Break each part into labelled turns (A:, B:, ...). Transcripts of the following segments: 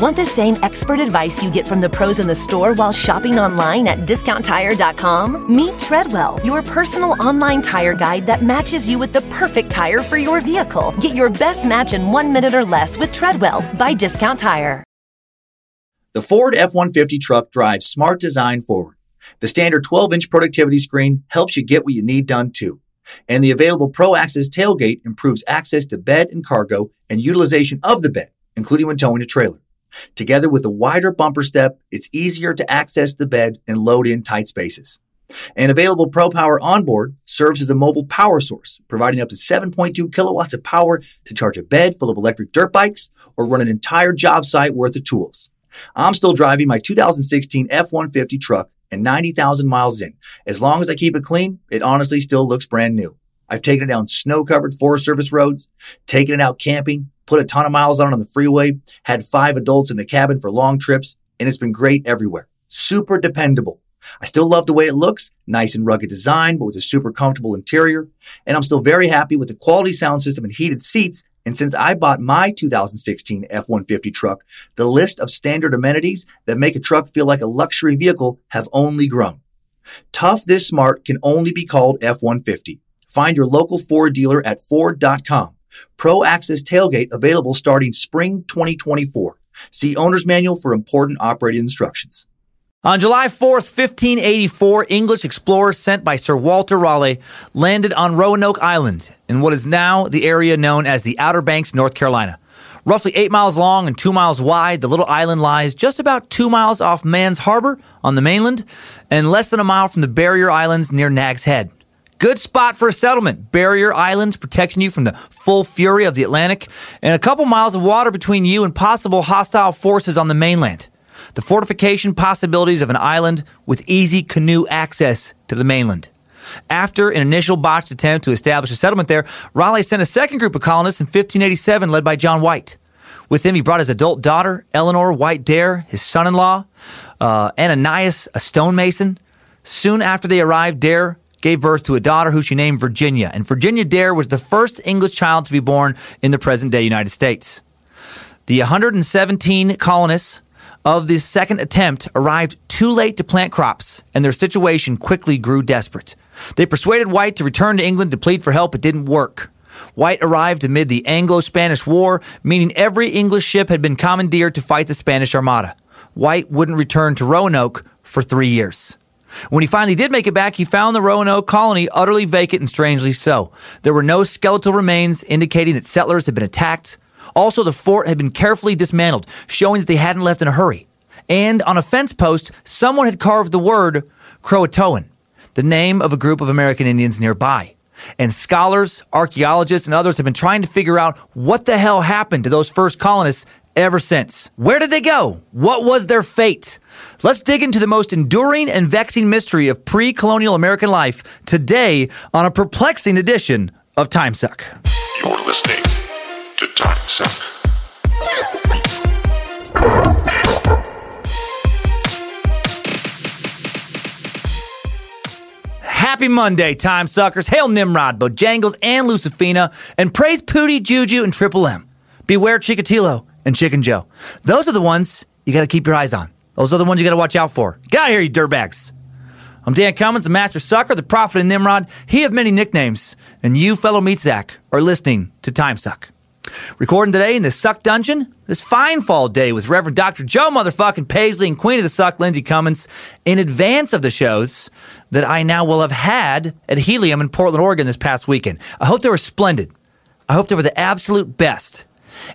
A: Want the same expert advice you get from the pros in the store while shopping online at discounttire.com? Meet Treadwell, your personal online tire guide that matches you with the perfect tire for your vehicle. Get your best match in one minute or less with Treadwell by Discount Tire.
B: The Ford F 150 truck drives smart design forward. The standard 12 inch productivity screen helps you get what you need done too. And the available Pro Access tailgate improves access to bed and cargo and utilization of the bed, including when towing a trailer. Together with a wider bumper step, it's easier to access the bed and load in tight spaces. And available Pro Power onboard serves as a mobile power source, providing up to 7.2 kilowatts of power to charge a bed full of electric dirt bikes or run an entire job site worth of tools. I'm still driving my 2016 F-150 truck and 90,000 miles in. As long as I keep it clean, it honestly still looks brand new. I've taken it down snow covered Forest Service roads, taken it out camping, put a ton of miles on on the freeway, had five adults in the cabin for long trips, and it's been great everywhere. Super dependable. I still love the way it looks, nice and rugged design, but with a super comfortable interior. And I'm still very happy with the quality sound system and heated seats. And since I bought my 2016 F-150 truck, the list of standard amenities that make a truck feel like a luxury vehicle have only grown. Tough this smart can only be called F-150. Find your local Ford dealer at Ford.com. Pro Access Tailgate available starting spring 2024. See Owner's Manual for important operating instructions.
C: On July 4th, 1584, English explorers sent by Sir Walter Raleigh landed on Roanoke Island in what is now the area known as the Outer Banks, North Carolina. Roughly eight miles long and two miles wide, the little island lies just about two miles off Man's Harbor on the mainland and less than a mile from the Barrier Islands near Nag's Head. Good spot for a settlement. Barrier Islands protecting you from the full fury of the Atlantic, and a couple miles of water between you and possible hostile forces on the mainland the fortification possibilities of an island with easy canoe access to the mainland. After an initial botched attempt to establish a settlement there, Raleigh sent a second group of colonists in 1587 led by John White. With him, he brought his adult daughter, Eleanor White Dare, his son in law, uh, Ananias, a stonemason. Soon after they arrived, Dare gave birth to a daughter who she named Virginia, and Virginia Dare was the first English child to be born in the present day United States. The 117 colonists of this second attempt arrived too late to plant crops, and their situation quickly grew desperate. They persuaded White to return to England to plead for help. It didn't work. White arrived amid the Anglo Spanish War, meaning every English ship had been commandeered to fight the Spanish Armada. White wouldn't return to Roanoke for three years. When he finally did make it back, he found the Roanoke colony utterly vacant and strangely so. There were no skeletal remains indicating that settlers had been attacked. Also, the fort had been carefully dismantled, showing that they hadn't left in a hurry. And on a fence post, someone had carved the word Croatoan, the name of a group of American Indians nearby. And scholars, archaeologists, and others have been trying to figure out what the hell happened to those first colonists ever since. Where did they go? What was their fate? Let's dig into the most enduring and vexing mystery of pre colonial American life today on a perplexing edition of Time Suck.
D: You're listening to Time Suck.
C: Happy Monday, time suckers. Hail Nimrod, Bojangles, and Lucifina, and praise Pootie, Juju, and Triple M. Beware Chikatilo and Chicken Joe. Those are the ones you got to keep your eyes on. Those are the ones you got to watch out for. Get out here, you dirtbags. I'm Dan Cummins, the master sucker, the prophet of Nimrod. He of many nicknames, and you, fellow meat sack, are listening to Time Suck. Recording today in the Suck Dungeon, this fine fall day with Reverend Dr. Joe motherfucking Paisley and Queen of the Suck, Lindsay Cummins, in advance of the shows that I now will have had at Helium in Portland, Oregon this past weekend. I hope they were splendid. I hope they were the absolute best.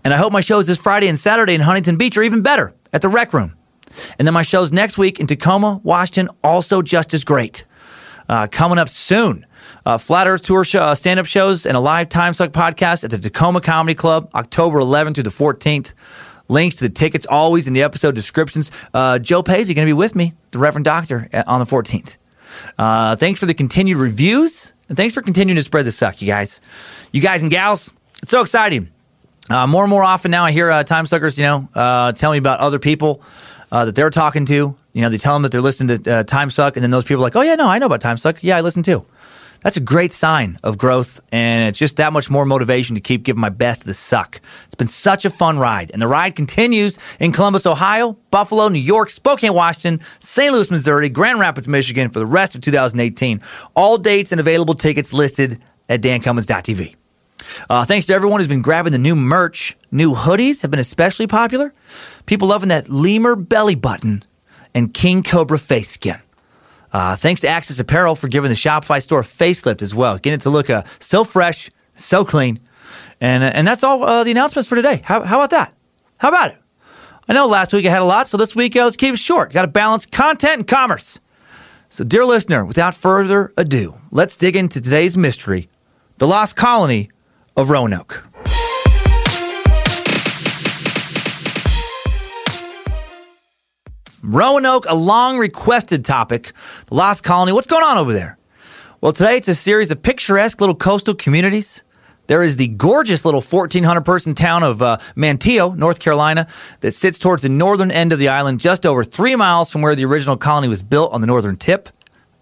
C: And I hope my shows this Friday and Saturday in Huntington Beach are even better at the Rec Room. And then my shows next week in Tacoma, Washington, also just as great. Uh, coming up soon uh, Flat Earth Tour show, uh, stand up shows, and a live Time Suck podcast at the Tacoma Comedy Club, October 11th through the 14th. Links to the tickets always in the episode descriptions. Uh, Joe Paisley going to be with me, the Reverend Doctor, on the 14th. Uh, thanks for the continued reviews, and thanks for continuing to spread the suck, you guys. You guys and gals, it's so exciting. Uh, more and more often now, I hear uh, time suckers, you know, uh, tell me about other people uh, that they're talking to. You know, they tell them that they're listening to uh, Time Suck, and then those people are like, "Oh yeah, no, I know about Time Suck. Yeah, I listen too." That's a great sign of growth, and it's just that much more motivation to keep giving my best to the suck. It's been such a fun ride, and the ride continues in Columbus, Ohio, Buffalo, New York, Spokane, Washington, St. Louis, Missouri, Grand Rapids, Michigan for the rest of 2018. All dates and available tickets listed at dancummins.tv. Uh, thanks to everyone who's been grabbing the new merch. New hoodies have been especially popular. People loving that lemur belly button and king cobra face skin. Uh, thanks to Axis Apparel for giving the Shopify store a facelift as well, getting it to look uh, so fresh, so clean. And, uh, and that's all uh, the announcements for today. How, how about that? How about it? I know last week I had a lot, so this week uh, let's keep it short. Got to balance content and commerce. So, dear listener, without further ado, let's dig into today's mystery the lost colony of Roanoke. Roanoke, a long requested topic. The Lost Colony. What's going on over there? Well, today it's a series of picturesque little coastal communities. There is the gorgeous little 1,400 person town of uh, Manteo, North Carolina, that sits towards the northern end of the island, just over three miles from where the original colony was built on the northern tip.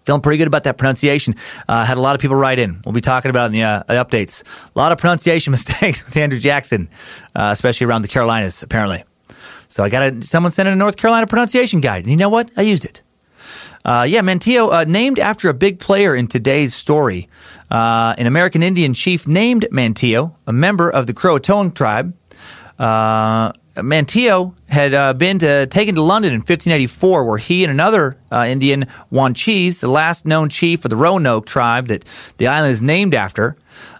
C: Feeling pretty good about that pronunciation. Uh, had a lot of people write in. We'll be talking about in the uh, updates. A lot of pronunciation mistakes with Andrew Jackson, uh, especially around the Carolinas, apparently. So I got a, someone sent in a North Carolina pronunciation guide, and you know what? I used it. Uh, yeah, Manteo, uh, named after a big player in today's story, uh, an American Indian chief named Manteo, a member of the Croatoan tribe. Manteo had uh, been to, taken to London in 1584, where he and another uh, Indian, Wanchese, the last known chief of the Roanoke tribe that the island is named after,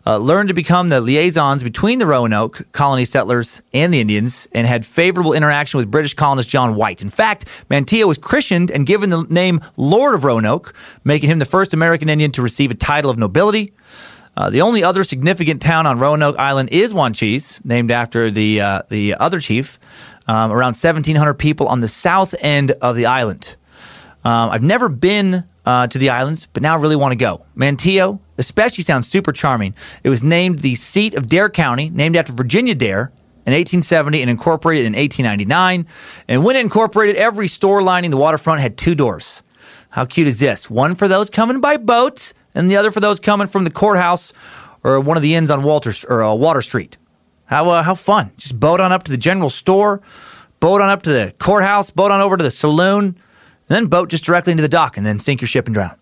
C: uh, learned to become the liaisons between the Roanoke colony settlers and the Indians and had favorable interaction with British colonist John White. In fact, Manteo was christened and given the name Lord of Roanoke, making him the first American Indian to receive a title of nobility. Uh, the only other significant town on Roanoke Island is Wanchese, named after the uh, the other chief. Um, around 1,700 people on the south end of the island. Um, I've never been uh, to the islands, but now I really want to go. Manteo especially sounds super charming. It was named the seat of Dare County, named after Virginia Dare. In 1870 and incorporated in 1899. And when incorporated, every store lining the waterfront had two doors. How cute is this? One for those coming by boat, and the other for those coming from the courthouse or one of the inns on Walter or uh, Water Street. How uh, how fun! Just boat on up to the general store, boat on up to the courthouse, boat on over to the saloon, and then boat just directly into the dock and then sink your ship and drown.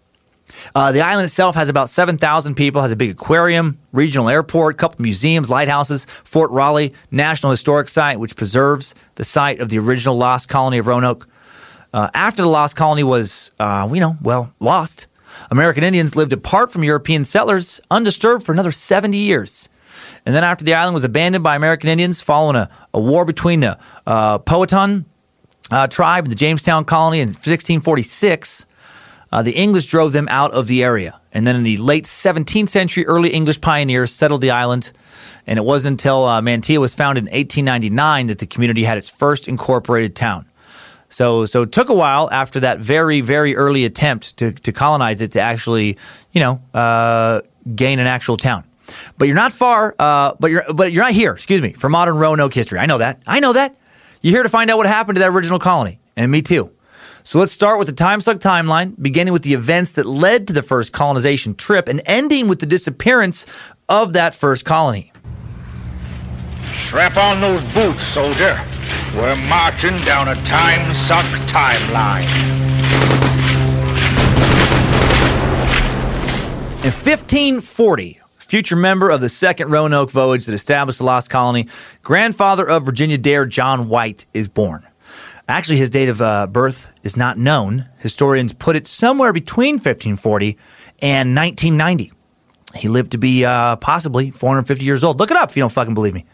C: Uh, the island itself has about 7,000 people, has a big aquarium, regional airport, couple museums, lighthouses, Fort Raleigh, National Historic Site, which preserves the site of the original lost colony of Roanoke. Uh, after the lost colony was, uh, you know, well, lost, American Indians lived apart from European settlers, undisturbed for another 70 years. And then after the island was abandoned by American Indians following a, a war between the uh, Powhatan uh, tribe and the Jamestown colony in 1646, uh, the English drove them out of the area. And then in the late 17th century, early English pioneers settled the island. And it wasn't until uh, was founded in 1899 that the community had its first incorporated town. So, so it took a while after that very, very early attempt to, to colonize it to actually, you know, uh, gain an actual town. But you're not far. Uh, but you're but you're not here. Excuse me for modern Roanoke history. I know that. I know that. You're here to find out what happened to that original colony, and me too. So let's start with the time suck timeline, beginning with the events that led to the first colonization trip and ending with the disappearance of that first colony.
E: Strap on those boots, soldier. We're marching down a time suck timeline.
C: In 1540, future member of the second Roanoke voyage that established the lost colony, grandfather of Virginia Dare John White is born. Actually, his date of uh, birth is not known. Historians put it somewhere between 1540 and 1990. He lived to be uh, possibly 450 years old. Look it up if you don't fucking believe me.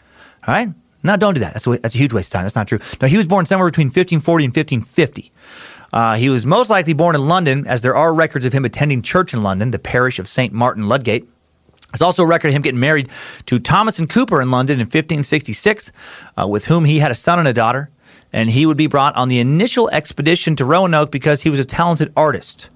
C: All right? No, don't do that. That's a, that's a huge waste of time. That's not true. No, he was born somewhere between 1540 and 1550. Uh, he was most likely born in London, as there are records of him attending church in London, the parish of St. Martin Ludgate. There's also a record of him getting married to Thomasyn Cooper in London in 1566, uh, with whom he had a son and a daughter. And he would be brought on the initial expedition to Roanoke because he was a talented artist.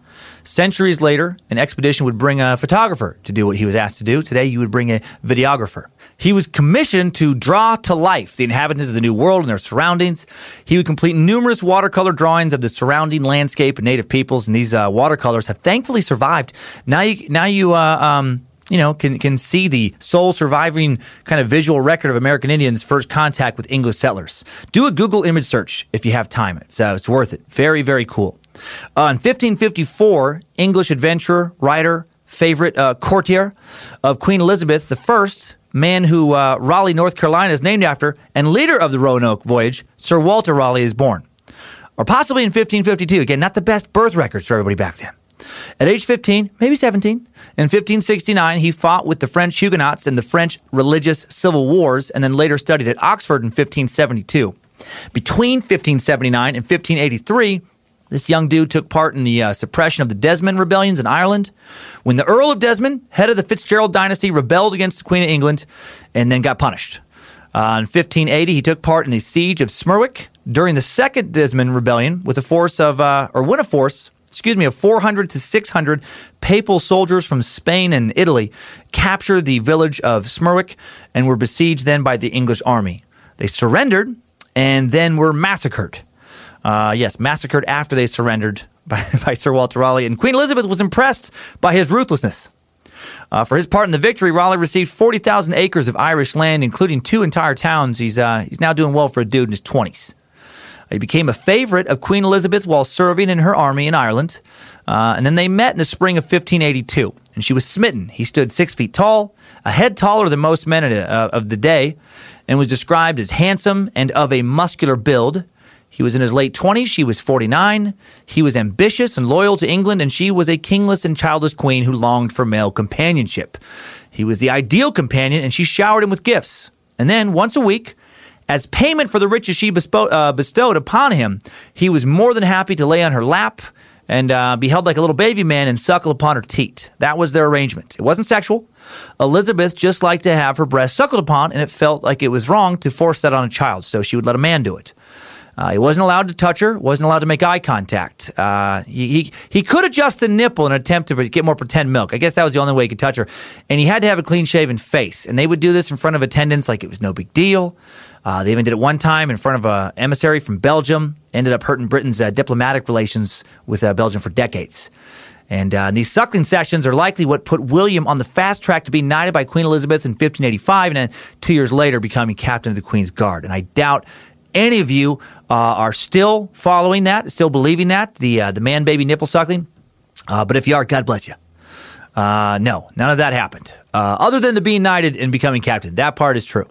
C: Centuries later, an expedition would bring a photographer to do what he was asked to do. Today, you would bring a videographer. He was commissioned to draw to life the inhabitants of the New World and their surroundings. He would complete numerous watercolor drawings of the surrounding landscape and native peoples, and these uh, watercolors have thankfully survived. Now you, now you, uh, um, you know, can can see the sole surviving kind of visual record of American Indians' first contact with English settlers. Do a Google image search if you have time. It's uh, it's worth it. Very very cool. Uh, in 1554, English adventurer, writer, favorite uh, courtier of Queen Elizabeth I, man who uh, Raleigh, North Carolina is named after, and leader of the Roanoke voyage, Sir Walter Raleigh is born. Or possibly in 1552. Again, not the best birth records for everybody back then. At age 15, maybe 17, in 1569, he fought with the French Huguenots in the French religious civil wars and then later studied at Oxford in 1572. Between 1579 and 1583, this young dude took part in the uh, suppression of the Desmond rebellions in Ireland. When the Earl of Desmond, head of the Fitzgerald dynasty, rebelled against the Queen of England and then got punished. Uh, in 1580, he took part in the siege of Smerwick during the Second Desmond Rebellion with a force of, uh, or when a force, excuse me, of 400 to 600 papal soldiers from Spain and Italy captured the village of Smerwick and were besieged then by the English army. They surrendered and then were massacred. Uh, yes, massacred after they surrendered by, by, Sir Walter Raleigh. And Queen Elizabeth was impressed by his ruthlessness. Uh, for his part in the victory, Raleigh received 40,000 acres of Irish land, including two entire towns. He's, uh, he's now doing well for a dude in his 20s. He became a favorite of Queen Elizabeth while serving in her army in Ireland. Uh, and then they met in the spring of 1582, and she was smitten. He stood six feet tall, a head taller than most men uh, of the day, and was described as handsome and of a muscular build. He was in his late 20s. She was 49. He was ambitious and loyal to England, and she was a kingless and childless queen who longed for male companionship. He was the ideal companion, and she showered him with gifts. And then, once a week, as payment for the riches she bespo- uh, bestowed upon him, he was more than happy to lay on her lap and uh, be held like a little baby man and suckle upon her teat. That was their arrangement. It wasn't sexual. Elizabeth just liked to have her breast suckled upon, and it felt like it was wrong to force that on a child, so she would let a man do it. Uh, he wasn't allowed to touch her, wasn't allowed to make eye contact. Uh, he, he, he could adjust the nipple in an attempt to get more pretend milk. I guess that was the only way he could touch her. And he had to have a clean shaven face. And they would do this in front of attendants like it was no big deal. Uh, they even did it one time in front of an emissary from Belgium. Ended up hurting Britain's uh, diplomatic relations with uh, Belgium for decades. And uh, these suckling sessions are likely what put William on the fast track to be knighted by Queen Elizabeth in 1585 and then two years later becoming captain of the Queen's Guard. And I doubt any of you uh, are still following that, still believing that, the, uh, the man baby nipple suckling. Uh, but if you are, God bless you. Uh, no, none of that happened. Uh, other than the being knighted and becoming captain. That part is true.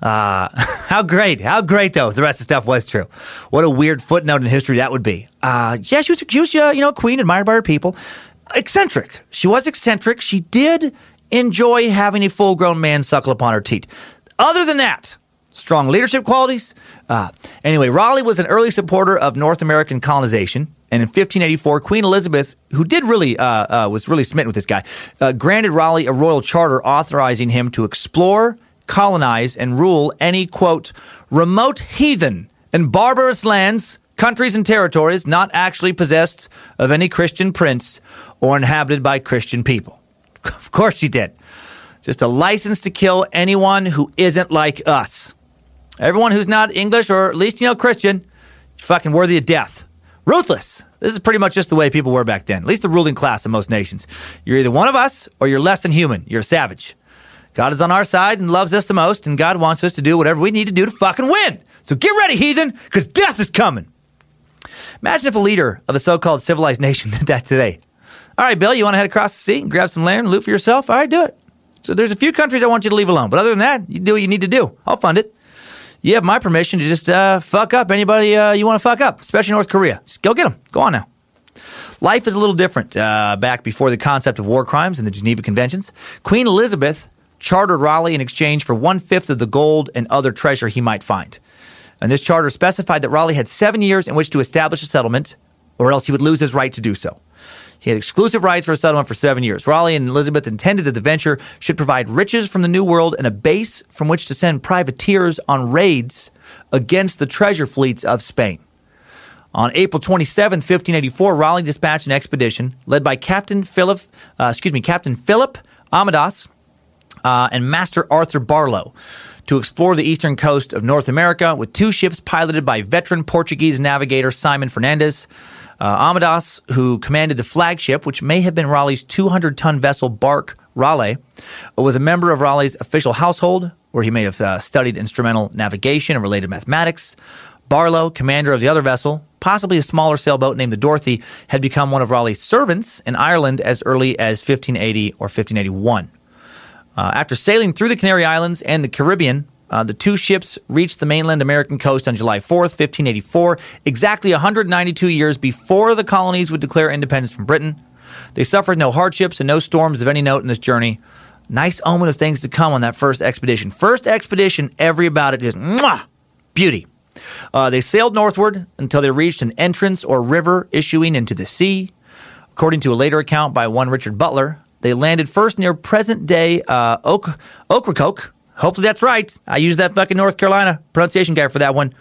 C: Uh, how great, how great though. The rest of the stuff was true. What a weird footnote in history that would be. yeah, she was, she was you know, queen, admired by her people. Eccentric. She was eccentric. She did enjoy having a full grown man suckle upon her teat. Other than that, strong leadership qualities. Uh, anyway, Raleigh was an early supporter of North American colonization. And in 1584, Queen Elizabeth, who did really uh, uh, was really smitten with this guy, uh, granted Raleigh a royal charter authorizing him to explore, colonize, and rule any quote remote heathen and barbarous lands, countries, and territories not actually possessed of any Christian prince or inhabited by Christian people. Of course, he did. Just a license to kill anyone who isn't like us. Everyone who's not English or at least, you know, Christian, fucking worthy of death. Ruthless. This is pretty much just the way people were back then, at least the ruling class in most nations. You're either one of us or you're less than human. You're a savage. God is on our side and loves us the most, and God wants us to do whatever we need to do to fucking win. So get ready, heathen, because death is coming. Imagine if a leader of a so called civilized nation did that today. All right, Bill, you want to head across the sea and grab some land and loot for yourself? All right, do it. So there's a few countries I want you to leave alone, but other than that, you do what you need to do. I'll fund it you have my permission to just uh, fuck up anybody uh, you want to fuck up, especially North Korea. Just go get them. Go on now. Life is a little different uh, back before the concept of war crimes and the Geneva Conventions. Queen Elizabeth chartered Raleigh in exchange for one fifth of the gold and other treasure he might find. And this charter specified that Raleigh had seven years in which to establish a settlement, or else he would lose his right to do so. He had exclusive rights for a settlement for seven years. Raleigh and Elizabeth intended that the venture should provide riches from the New World and a base from which to send privateers on raids against the treasure fleets of Spain. On April 27, 1584, Raleigh dispatched an expedition led by Captain Philip, uh, excuse me, Captain Philip Amadas uh, and Master Arthur Barlow to explore the eastern coast of North America with two ships piloted by veteran Portuguese navigator Simon Fernandez. Uh, Amadas, who commanded the flagship, which may have been Raleigh's 200 ton vessel bark Raleigh, was a member of Raleigh's official household, where he may have uh, studied instrumental navigation and related mathematics. Barlow, commander of the other vessel, possibly a smaller sailboat named the Dorothy, had become one of Raleigh's servants in Ireland as early as 1580 or 1581. Uh, after sailing through the Canary Islands and the Caribbean, uh, the two ships reached the mainland American coast on July 4th, 1584, exactly 192 years before the colonies would declare independence from Britain. They suffered no hardships and no storms of any note in this journey. Nice omen of things to come on that first expedition. First expedition, every about it just mwah, beauty. Uh, they sailed northward until they reached an entrance or river issuing into the sea. According to a later account by one Richard Butler, they landed first near present day uh, Oak, Ocracoke, Hopefully that's right. I used that fucking North Carolina pronunciation guy for that one.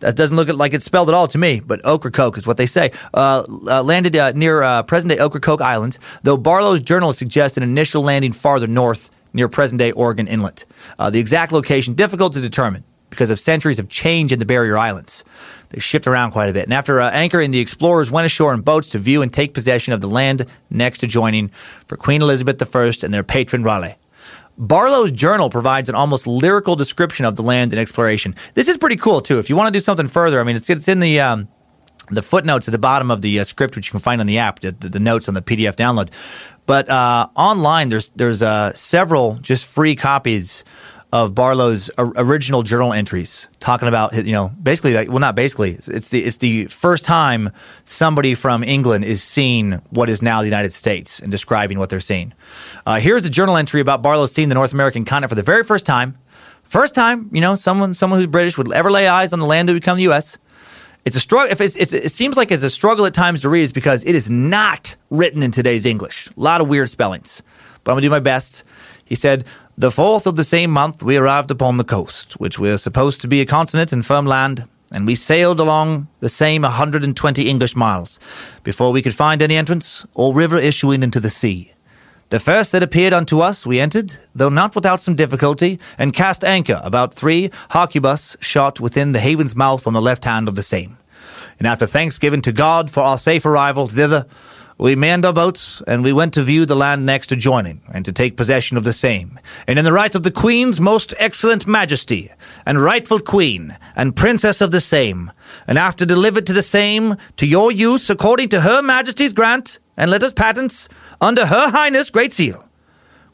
C: That doesn't look like it's spelled at all to me, but Ocracoke is what they say. Uh, uh, landed uh, near uh, present day Ocracoke Island, though Barlow's journal suggests an initial landing farther north near present day Oregon Inlet. Uh, the exact location difficult to determine because of centuries of change in the barrier islands. They shift around quite a bit. And after uh, anchoring, the explorers went ashore in boats to view and take possession of the land next adjoining for Queen Elizabeth I and their patron Raleigh. Barlow's journal provides an almost lyrical description of the land and exploration. This is pretty cool too. If you want to do something further, I mean, it's it's in the um, the footnotes at the bottom of the uh, script, which you can find on the app, the, the notes on the PDF download. But uh, online, there's there's uh, several just free copies of Barlow's original journal entries, talking about you know basically like well not basically it's the it's the first time somebody from England is seeing what is now the United States and describing what they're seeing. Uh, here's the journal entry about Barlow seeing the North American continent for the very first time. First time, you know, someone someone who's British would ever lay eyes on the land that would become the U.S. It's a struggle. If it's, it's, it seems like it's a struggle at times to read, is because it is not written in today's English. A lot of weird spellings, but I'm gonna do my best. He said, the fourth of the same month, we arrived upon the coast, which we are supposed to be a continent and firm land, and we sailed along the same 120 English miles before we could find any entrance or river issuing into the sea. The first that appeared unto us we entered, though not without some difficulty, and cast anchor about three harquebus shot within the haven's mouth on the left hand of the same. And after thanksgiving to God for our safe arrival thither, we manned our boats, and we went to view the land next adjoining, and to take possession of the same. And in the right of the Queen's most excellent majesty, and rightful Queen, and princess of the same, and after delivered to the same, to your use according to her majesty's grant, and letters patents, under her highness great seal,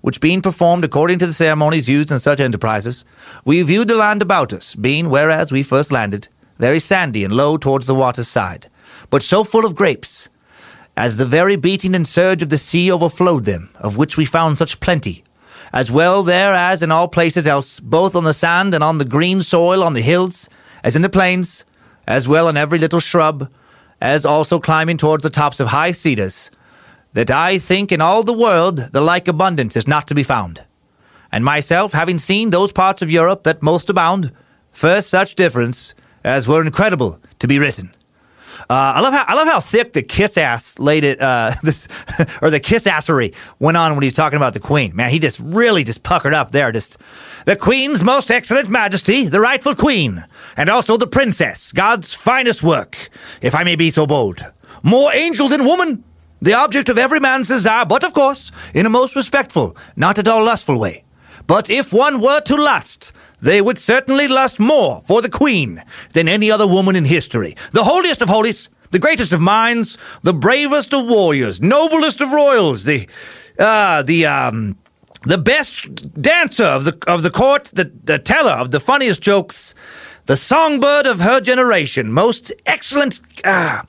C: which being performed according to the ceremonies used in such enterprises, we viewed the land about us, being, whereas we first landed, very sandy and low towards the water's side, but so full of grapes, as the very beating and surge of the sea overflowed them, of which we found such plenty, as well there as in all places else, both on the sand and on the green soil on the hills, as in the plains, as well on every little shrub, as also climbing towards the tops of high cedars, that I think in all the world the like abundance is not to be found. And myself, having seen those parts of Europe that most abound, first such difference as were incredible to be written. Uh, I love how I love how thick the kiss ass laid it. Uh, this or the kiss assery went on when he's talking about the queen. Man, he just really just puckered up there. Just the queen's most excellent majesty, the rightful queen, and also the princess, God's finest work, if I may be so bold. More angel than woman, the object of every man's desire, but of course, in a most respectful, not at all lustful way. But if one were to lust, they would certainly lust more for the Queen than any other woman in history. The holiest of holies, the greatest of minds, the bravest of warriors, noblest of royals, the, uh, the, um, the best dancer of the, of the court, the, the teller of the funniest jokes, the songbird of her generation, most excellent, uh,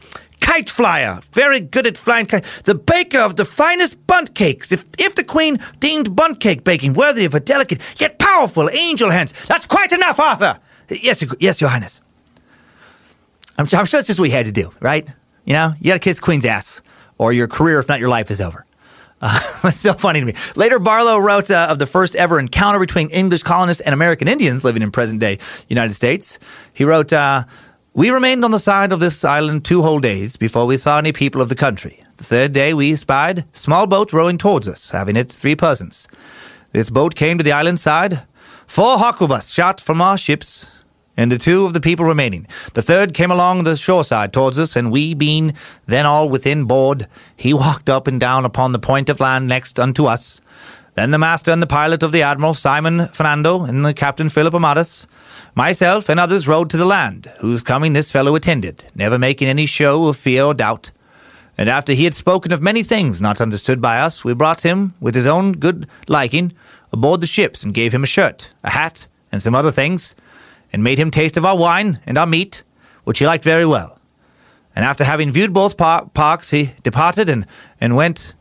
C: kite flyer, very good at flying kite, the baker of the finest bundt cakes. If, if the queen deemed bundt cake baking worthy of her delicate yet powerful angel hands, that's quite enough, Arthur. Yes, yes, Your Highness. I'm, I'm sure that's just what we had to do, right? You know, you gotta kiss the queen's ass, or your career, if not your life, is over. Uh, it's so funny to me. Later, Barlow wrote uh, of the first ever encounter between English colonists and American Indians living in present day United States. He wrote, uh, We remained on the side of this island two whole days before we saw any people of the country. The third day we spied small boat rowing towards us, having it three persons. This boat came to the island side. Four harquebuses shot from our ships, and the two of the people remaining. The third came along the shore side towards us, and we being then all within board, he walked up and down upon the point of land next unto us. Then the master and the pilot of the admiral, Simon Fernando, and the captain Philip Amadas, myself and others rode to the land, whose coming this fellow attended, never making any show of fear or doubt. And after he had spoken of many things not understood by us, we brought him, with his own good liking, aboard the ships, and gave him a shirt, a hat, and some other things, and made him taste of our wine and our meat, which he liked very well. And after having viewed both par- parks, he departed and, and went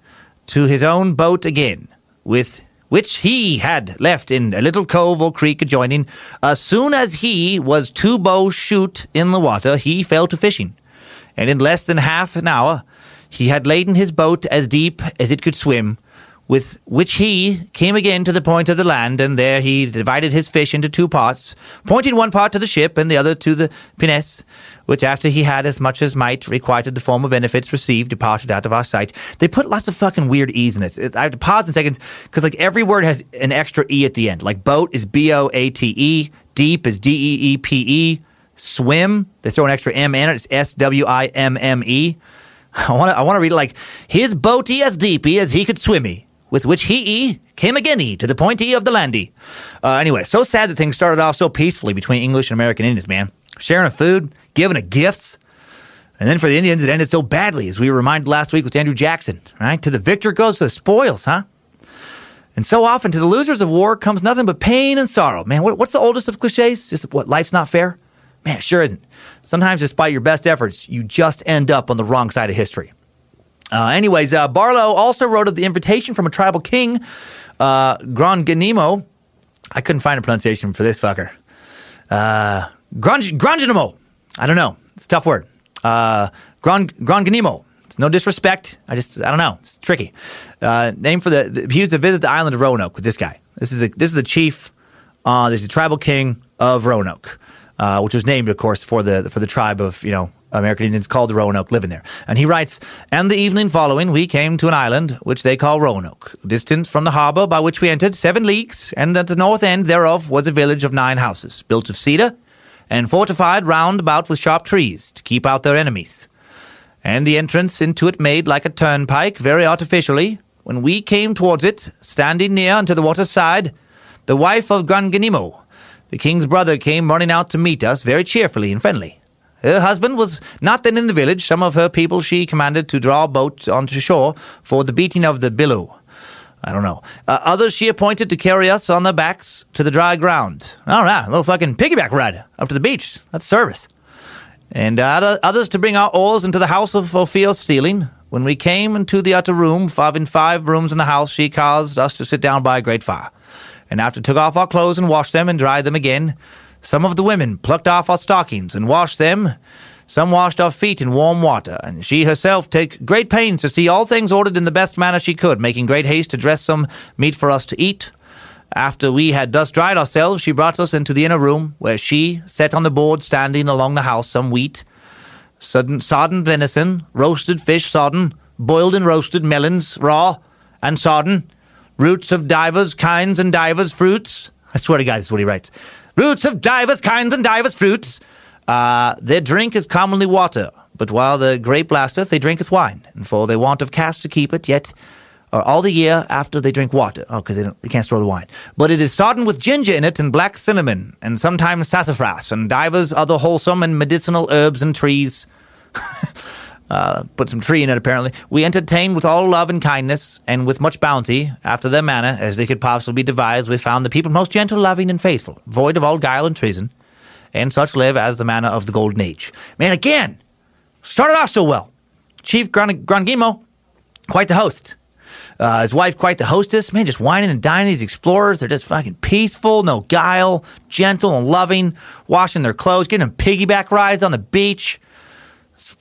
C: to his own boat again, with which he had left in a little cove or creek adjoining. As soon as he was two bows shoot in the water, he fell to fishing, and in less than half an hour he had laden his boat as deep as it could swim, with which he came again to the point of the land, and there he divided his fish into two parts, pointing one part to the ship and the other to the pinnace, which after he had as much as might requited the former benefits received, departed out of our sight. They put lots of fucking weird e's in this. I have to pause in seconds because like every word has an extra e at the end. Like boat is b o a t e, deep is d e e p e, swim they throw an extra m in it. It's s w i m m e. I want to I want to read it like his boaty as deepy as he could swimmy, with which he came again to the pointy of the landy. Uh, anyway, so sad that things started off so peacefully between English and American Indians, man. Sharing of food, giving of gifts. And then for the Indians, it ended so badly, as we were reminded last week with Andrew Jackson, right? To the victor goes the spoils, huh? And so often to the losers of war comes nothing but pain and sorrow. Man, what, what's the oldest of cliches? Just what, life's not fair? Man, sure isn't. Sometimes, despite your best efforts, you just end up on the wrong side of history. Uh, anyways, uh, Barlow also wrote of the invitation from a tribal king, uh, Gronganimo. I couldn't find a pronunciation for this fucker. Uh. I don't know. It's a tough word. Uh, Gronganimo. It's no disrespect. I just, I don't know. It's tricky. Uh, name for the, the, he used to visit the island of Roanoke with this guy. This is the, this is the chief, uh, this is the tribal king of Roanoke, uh, which was named, of course, for the, for the tribe of, you know, American Indians called the Roanoke living there. And he writes, And the evening following, we came to an island which they call Roanoke, distant from the harbor by which we entered seven leagues, and at the north end thereof was a village of nine houses, built of cedar, and fortified round about with sharp trees to keep out their enemies. And the entrance into it made like a turnpike very artificially. When we came towards it, standing near unto the water's side, the wife of Granganimo, the king's brother, came running out to meet us very cheerfully and friendly. Her husband was not then in the village. Some of her people she commanded to draw a boat onto shore for the beating of the billow. I don't know. Uh, others she appointed to carry us on their backs to the dry ground. All right, a little fucking piggyback ride up to the beach. That's service. And uh, others to bring our oars into the house of Ophia's stealing. When we came into the utter room, five in five rooms in the house, she caused us to sit down by a great fire. And after took off our clothes and washed them and dried them again, some of the women plucked off our stockings and washed them. Some washed our feet in warm water, and she herself took great pains to see all things ordered in the best manner she could, making great haste to dress some meat for us to eat. After we had thus dried ourselves, she brought us into the inner room, where she set on the board standing along the house some wheat, sodden, sodden venison, roasted fish sodden, boiled and roasted melons raw and sodden, roots of divers kinds and divers fruits. I swear to God, this is what he writes. Roots of divers kinds and divers fruits. Uh, their drink is commonly water, but while the grape lasteth, they drinketh wine, and for they want of cask to keep it, yet or all the year after they drink water. Oh, because they, they can't store the wine. But it is sodden with ginger in it, and black cinnamon, and sometimes sassafras, and divers other wholesome and medicinal herbs and trees. uh, put some tree in it, apparently. We entertained with all love and kindness, and with much bounty, after their manner, as they could possibly devise. We found the people most gentle, loving, and faithful, void of all guile and treason, and such live as the manner of the golden age. Man, again, started off so well. Chief Gran- Grangimo, quite the host. Uh, his wife, quite the hostess. Man, just whining and dining. These explorers, they're just fucking peaceful, no guile, gentle and loving, washing their clothes, getting them piggyback rides on the beach.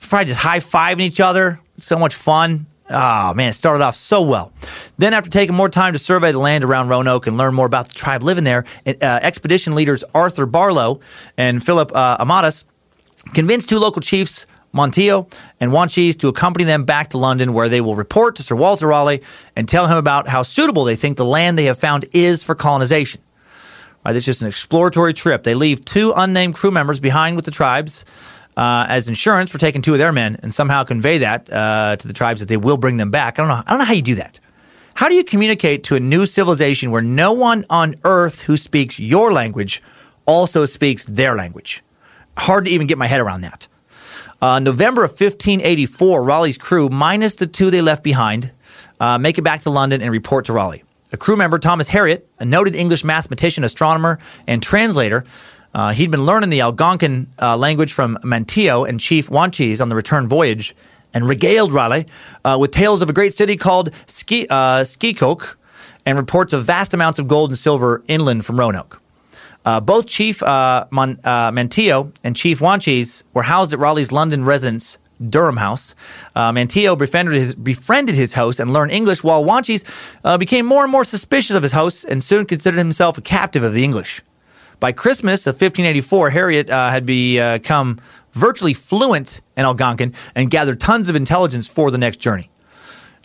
C: Probably just high fiving each other. So much fun. Oh man, it started off so well. Then, after taking more time to survey the land around Roanoke and learn more about the tribe living there, uh, expedition leaders Arthur Barlow and Philip uh, Amadas convinced two local chiefs, Manteo and Wanchese, to accompany them back to London, where they will report to Sir Walter Raleigh and tell him about how suitable they think the land they have found is for colonization. Right, this is just an exploratory trip. They leave two unnamed crew members behind with the tribes uh, as insurance for taking two of their men, and somehow convey that uh, to the tribes that they will bring them back. I don't know. I don't know how you do that. How do you communicate to a new civilization where no one on earth who speaks your language also speaks their language? Hard to even get my head around that. Uh, November of 1584, Raleigh's crew, minus the two they left behind, uh, make it back to London and report to Raleigh. A crew member, Thomas Harriot, a noted English mathematician, astronomer, and translator, uh, he'd been learning the Algonquin uh, language from Manteo and Chief Wanchese on the return voyage and regaled Raleigh uh, with tales of a great city called Ski, uh, and reports of vast amounts of gold and silver inland from Roanoke. Uh, both Chief uh, Mon- Manteo and Chief Wanchese were housed at Raleigh's London residence, Durham House. Uh, Manteo befriended his, befriended his host and learned English, while Wanchese became more and more suspicious of his host and soon considered himself a captive of the English. By Christmas of 1584, Harriot uh, had become virtually fluent in Algonquin and gathered tons of intelligence for the next journey.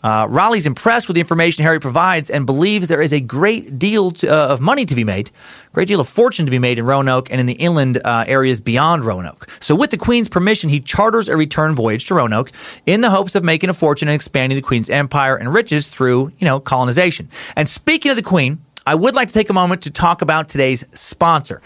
C: Uh, Raleigh's impressed with the information Harriot provides and believes there is a great deal to, uh, of money to be made, great deal of fortune to be made in Roanoke and in the inland uh, areas beyond Roanoke. So, with the Queen's permission, he charters a return voyage to Roanoke in the hopes of making a fortune and expanding the Queen's empire and riches through, you know, colonization. And speaking of the Queen, I would like to take a moment to talk about today's sponsor.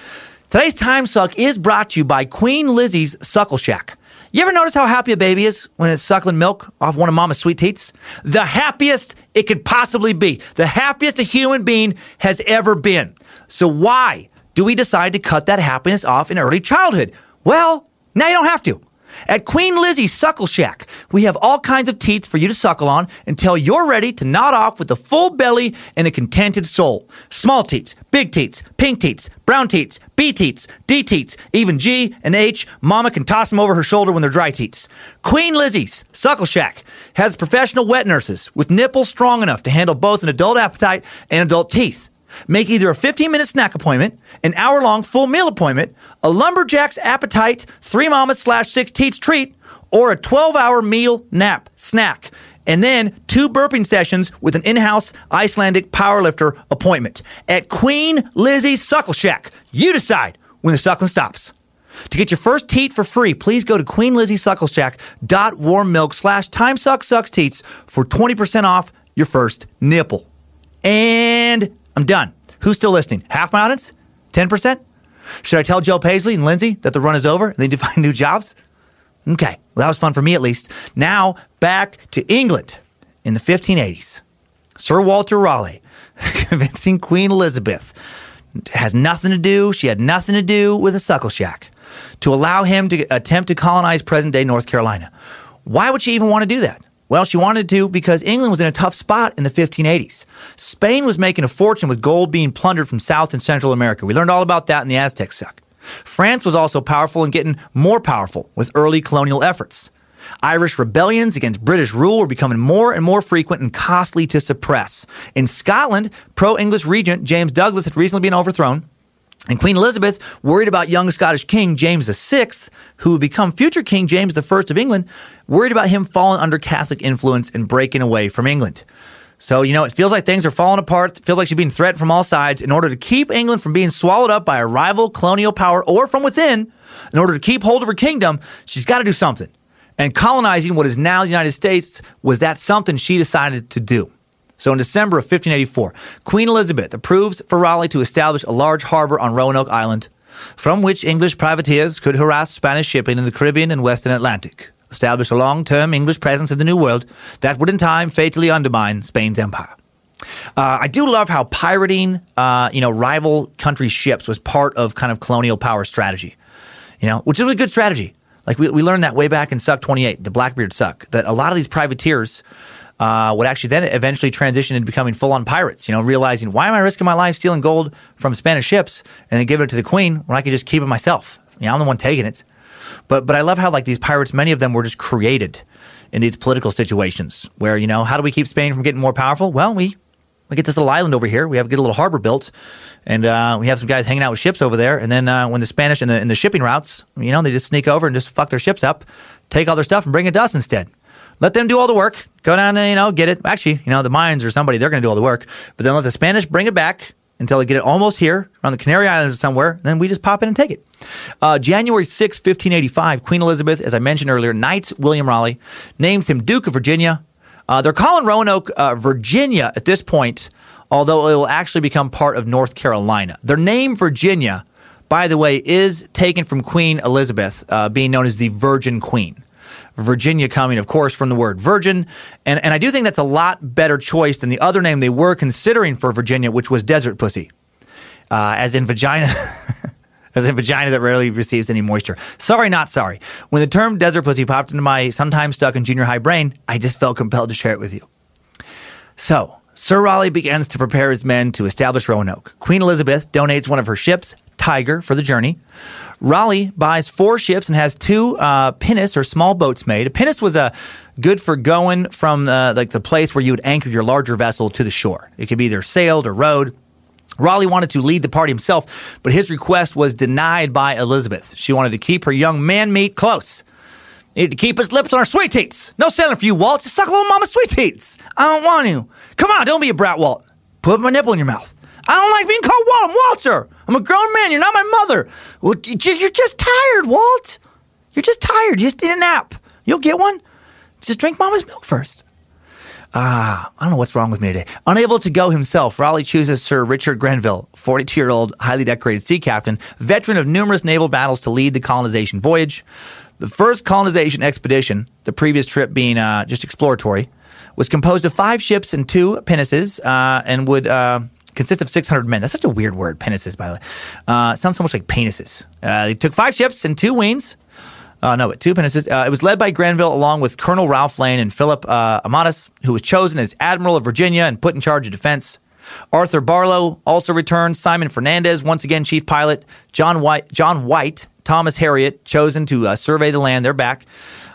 C: Today's Time Suck is brought to you by Queen Lizzie's Suckle Shack. You ever notice how happy a baby is when it's suckling milk off one of mama's sweet teats? The happiest it could possibly be. The happiest a human being has ever been. So why do we decide to cut that happiness off in early childhood? Well, now you don't have to. At Queen Lizzie's Suckle Shack, we have all kinds of teats for you to suckle on until you're ready to nod off with a full belly and a contented soul. Small teats, big teats, pink teats, brown teats, B teats, D teats, even G and H. Mama can toss them over her shoulder when they're dry teats. Queen Lizzie's Suckle Shack has professional wet nurses with nipples strong enough to handle both an adult appetite and adult teeth. Make either a 15 minute snack appointment, an hour long full meal appointment, a lumberjack's appetite, three mamas slash six teats treat, or a 12 hour meal nap snack. And then two burping sessions with an in house Icelandic powerlifter appointment at Queen Lizzie's Suckle Shack. You decide when the suckling stops. To get your first teat for free, please go to queenlizziesuckleshack.warmmilk slash timesucksucksteats for 20% off your first nipple. And I'm done. Who's still listening? Half my audience? 10%? Should I tell Joe Paisley and Lindsay that the run is over and they need to find new jobs? Okay, well, that was fun for me at least. Now, back to England in the 1580s. Sir Walter Raleigh convincing Queen Elizabeth has nothing to do, she had nothing to do with a suckle shack to allow him to attempt to colonize present day North Carolina. Why would she even want to do that? Well, she wanted to because England was in a tough spot in the 1580s. Spain was making a fortune with gold being plundered from South and Central America. We learned all about that in the Aztec suck. France was also powerful and getting more powerful with early colonial efforts. Irish rebellions against British rule were becoming more and more frequent and costly to suppress. In Scotland, pro English regent James Douglas had recently been overthrown. And Queen Elizabeth, worried about young Scottish King James VI, who would become future King James I of England, worried about him falling under Catholic influence and breaking away from England. So, you know, it feels like things are falling apart. It feels like she's being threatened from all sides. In order to keep England from being swallowed up by a rival colonial power or from within, in order to keep hold of her kingdom, she's got to do something. And colonizing what is now the United States was that something she decided to do. So in December of 1584, Queen Elizabeth approves for Raleigh to establish a large harbor on Roanoke Island, from which English privateers could harass Spanish shipping in the Caribbean and Western Atlantic, establish a long-term English presence in the New World that would in time fatally undermine Spain's empire. Uh, I do love how pirating, uh, you know, rival country ships was part of kind of colonial power strategy, you know, which was a good strategy. Like we, we learned that way back in Suck 28, the Blackbeard Suck, that a lot of these privateers uh, would actually then eventually transition into becoming full on pirates, you know, realizing why am I risking my life stealing gold from Spanish ships and then giving it to the queen when I could just keep it myself? You know, I'm the one taking it. But, but I love how, like, these pirates, many of them were just created in these political situations where, you know, how do we keep Spain from getting more powerful? Well, we we get this little island over here. We have get a little harbor built, and uh, we have some guys hanging out with ships over there. And then uh, when the Spanish and the, and the shipping routes, you know, they just sneak over and just fuck their ships up, take all their stuff, and bring it to us instead. Let them do all the work. Go down and you know get it. Actually, you know the mines or somebody they're going to do all the work. But then let the Spanish bring it back until they get it almost here around the Canary Islands or somewhere. Then we just pop in and take it. Uh, January 6, 1585, Queen Elizabeth, as I mentioned earlier, knights William Raleigh, names him Duke of Virginia. Uh, they're calling Roanoke, uh, Virginia at this point, although it will actually become part of North Carolina. Their name, Virginia, by the way, is taken from Queen Elizabeth, uh, being known as the Virgin Queen. Virginia coming, of course, from the word virgin. And, and I do think that's a lot better choice than the other name they were considering for Virginia, which was desert pussy, uh, as in vagina. as in vagina that rarely receives any moisture. Sorry, not sorry. When the term desert pussy popped into my sometimes stuck in junior high brain, I just felt compelled to share it with you. So, Sir Raleigh begins to prepare his men to establish Roanoke. Queen Elizabeth donates one of her ships, Tiger, for the journey. Raleigh buys four ships and has two uh, pinnace or small boats made. A pinnace was a uh, good for going from uh, like the place where you would anchor your larger vessel to the shore. It could be either sailed or rowed. Raleigh wanted to lead the party himself, but his request was denied by Elizabeth. She wanted to keep her young man meat close. Need to keep his lips on her sweet teats. No sailing for you, Walt. Just suck little mama's sweet teats. I don't want to. Come on, don't be a brat, Walt. Put my nipple in your mouth. I don't like being called Walt. I'm Walter. I'm a grown man. You're not my mother. Well, you're just tired, Walt. You're just tired. You just need a nap. You'll get one. Just drink mama's milk first. Ah, I don't know what's wrong with me today. Unable to go himself, Raleigh chooses Sir Richard Grenville, 42 year old, highly decorated sea captain, veteran of numerous naval battles, to lead the colonization voyage. The first colonization expedition, the previous trip being uh, just exploratory, was composed of five ships and two pinnaces uh, and would uh, consist of 600 men. That's such a weird word, penises, by the way. Uh, sounds so much like penises. Uh, they took five ships and two wings. Uh, no, but two penises. Uh, it was led by Grenville along with Colonel Ralph Lane and Philip uh, Amadas, who was chosen as Admiral of Virginia and put in charge of defense. Arthur Barlowe also returned. Simon Fernandez, once again chief pilot. John White, John White, Thomas Harriot, chosen to uh, survey the land. They're back.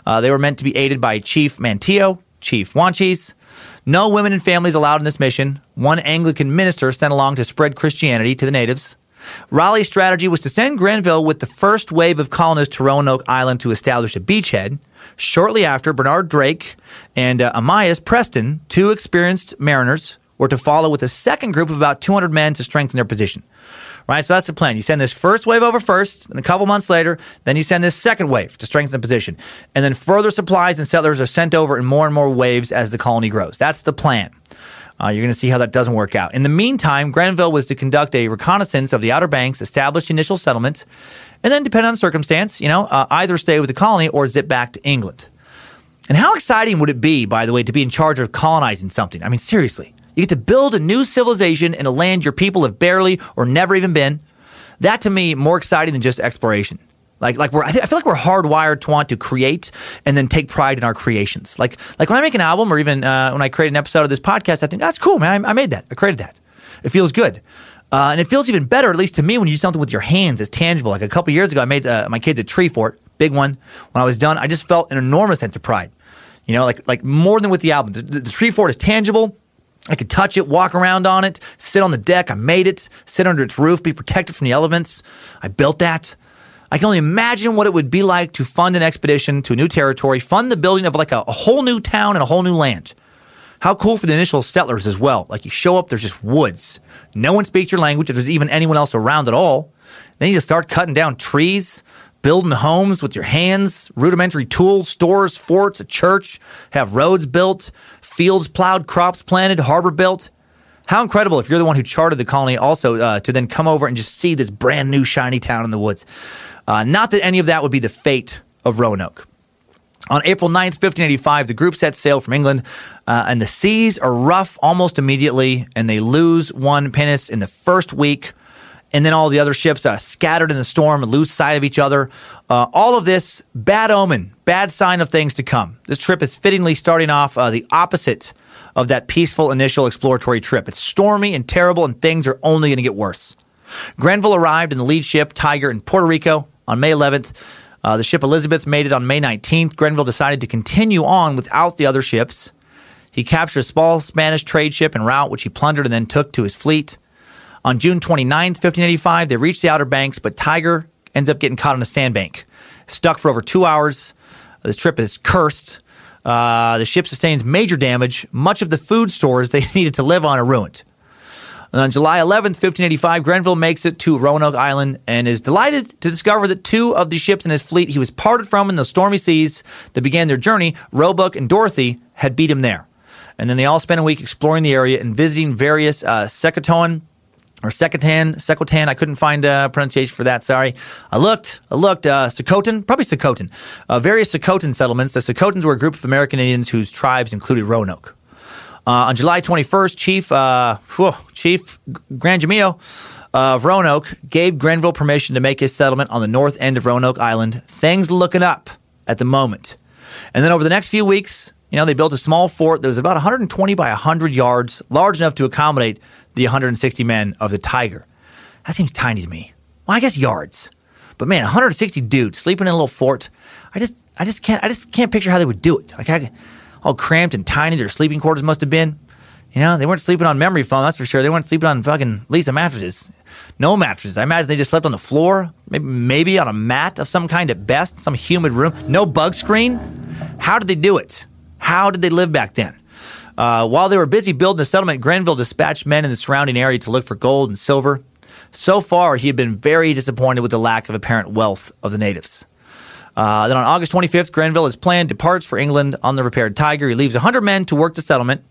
C: Uh, they were meant to be aided by Chief Manteo, Chief Wanchese. No women and families allowed in this mission. One Anglican minister sent along to spread Christianity to the natives. Raleigh's strategy was to send Grenville with the first wave of colonists to Roanoke Island to establish a beachhead. Shortly after, Bernard Drake and uh, Amyas Preston, two experienced mariners, were to follow with a second group of about 200 men to strengthen their position. Right, so that's the plan. You send this first wave over first, and a couple months later, then you send this second wave to strengthen the position. And then further supplies and settlers are sent over in more and more waves as the colony grows. That's the plan. Uh, you're going to see how that doesn't work out. In the meantime, Grenville was to conduct a reconnaissance of the Outer Banks, establish initial settlement, and then, depending on circumstance, you know, uh, either stay with the colony or zip back to England. And how exciting would it be, by the way, to be in charge of colonizing something? I mean, seriously. You get to build a new civilization in a land your people have barely or never even been. That to me more exciting than just exploration. Like, like we're, I, th- I, feel like we're hardwired to want to create and then take pride in our creations. Like, like when I make an album or even uh, when I create an episode of this podcast, I think that's cool, man. I, I made that. I created that. It feels good. Uh, and it feels even better, at least to me, when you do something with your hands. It's tangible. Like a couple years ago, I made uh, my kids a tree fort, big one. When I was done, I just felt an enormous sense of pride. You know, like like more than with the album. The, the tree fort is tangible. I could touch it, walk around on it, sit on the deck. I made it, sit under its roof, be protected from the elements. I built that. I can only imagine what it would be like to fund an expedition to a new territory, fund the building of like a, a whole new town and a whole new land. How cool for the initial settlers as well. Like you show up, there's just woods. No one speaks your language, if there's even anyone else around at all. Then you just start cutting down trees, building homes with your hands, rudimentary tools, stores, forts, a church, have roads built, fields plowed, crops planted, harbor built. How incredible if you're the one who charted the colony also uh, to then come over and just see this brand new shiny town in the woods. Uh, not that any of that would be the fate of Roanoke. On April 9th, 1585, the group sets sail from England, uh, and the seas are rough almost immediately, and they lose one pinnace in the first week. And then all the other ships uh, scattered in the storm, and lose sight of each other. Uh, all of this, bad omen, bad sign of things to come. This trip is fittingly starting off uh, the opposite of that peaceful initial exploratory trip. It's stormy and terrible, and things are only going to get worse. Grenville arrived in the lead ship, Tiger, in Puerto Rico on May 11th. Uh, the ship Elizabeth made it on May 19th. Grenville decided to continue on without the other ships. He captured a small Spanish trade ship en route, which he plundered and then took to his fleet. On June 29th, 1585, they reached the Outer Banks, but Tiger ends up getting caught on a sandbank. Stuck for over two hours. This trip is cursed. Uh, the ship sustains major damage. Much of the food stores they needed to live on are ruined. And on July 11th, 1585, Grenville makes it to Roanoke Island and is delighted to discover that two of the ships in his fleet he was parted from in the stormy seas that began their journey, Roebuck and Dorothy, had beat him there. And then they all spent a week exploring the area and visiting various uh, Secatoan or Secotan, Secotan. I couldn't find a pronunciation for that. Sorry. I looked, I looked, uh, probably Socotan. Uh, various Socotan settlements. The Socotans were a group of American Indians whose tribes included Roanoke. Uh, on July 21st, Chief uh, whew, Chief Granganimeo of Roanoke gave Grenville permission to make his settlement on the north end of Roanoke Island. Things looking up at the moment. And then over the next few weeks, you know, they built a small fort that was about 120 by 100 yards, large enough to accommodate the 160 men of the Tiger. That seems tiny to me. Well, I guess yards. But man, 160 dudes sleeping in a little fort. I just, I just can't, I just can't picture how they would do it. Like, I, all cramped and tiny their sleeping quarters must have been. You know, they weren't sleeping on memory foam, that's for sure. They weren't sleeping on fucking Leesa mattresses. No mattresses. I imagine they just slept on the floor, maybe, maybe on a mat of some kind at best, some humid room. No bug screen. How did they do it? How did they live back then? Uh, while they were busy building the settlement, Grenville dispatched men in the surrounding area to look for gold and silver. So far, he had been very disappointed with the lack of apparent wealth of the natives. Uh, then on August 25th, Grenville, his plan departs for England on the repaired Tiger. He leaves 100 men to work the settlement.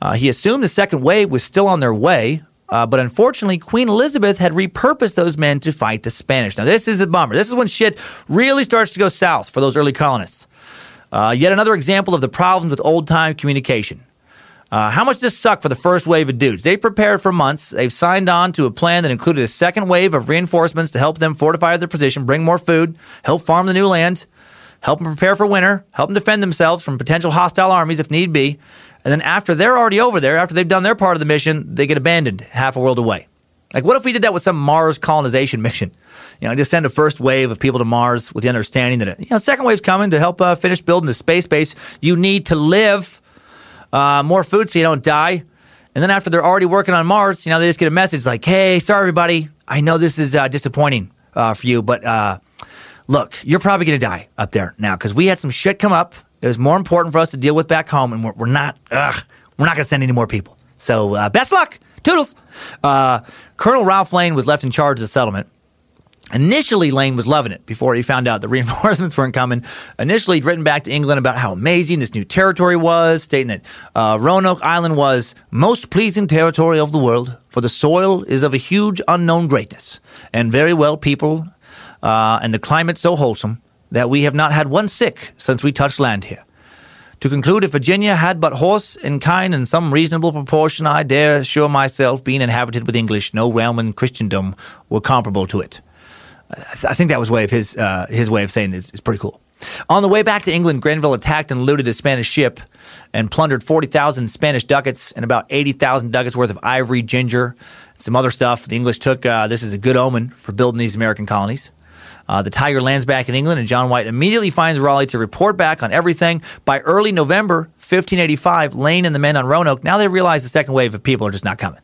C: Uh, he assumed the second wave was still on their way, uh, but unfortunately, Queen Elizabeth had repurposed those men to fight the Spanish. Now, this is a bummer. This is when shit really starts to go south for those early colonists. Uh, yet another example of the problems with old time communication. Uh, how much does this suck for the first wave of dudes? They've prepared for months. They've signed on to a plan that included a second wave of reinforcements to help them fortify their position, bring more food, help farm the new land, help them prepare for winter, help them defend themselves from potential hostile armies if need be. And then after they're already over there, after they've done their part of the mission, they get abandoned half a world away. Like, what if we did that with some Mars colonization mission? You know, just send a first wave of people to Mars with the understanding that, you know, second wave's coming to help uh, finish building the space base you need to live uh, more food so you don't die. And then after they're already working on Mars, you know, they just get a message like, hey, sorry, everybody. I know this is uh, disappointing uh, for you, but uh, look, you're probably going to die up there now because we had some shit come up. It was more important for us to deal with back home, and we're, we're not, we're not going to send any more people. So uh, best luck. Toodles. Uh, Colonel Ralph Lane was left in charge of the settlement. Initially, Lane was loving it before he found out the reinforcements weren't coming. Initially, he'd written back to England about how amazing this new territory was, stating that uh, Roanoke Island was most pleasing territory of the world, for the soil is of a huge unknown greatness, and very well people, uh, and the climate so wholesome that we have not had one sick since we touched land here. To conclude, if Virginia had but horse and kind in some reasonable proportion, I dare assure myself, being inhabited with English, no realm in Christendom were comparable to it. I think that was way of his uh, his way of saying it is, is pretty cool. On the way back to England, Grenville attacked and looted a Spanish ship and plundered 40,000 Spanish ducats and about 80,000 ducats worth of ivory, ginger, some other stuff. The English took uh, this as a good omen for building these American colonies. Uh, the Tiger lands back in England, and John White immediately finds Raleigh to report back on everything. By early November 1585, Lane and the men on Roanoke now they realize the second wave of people are just not coming.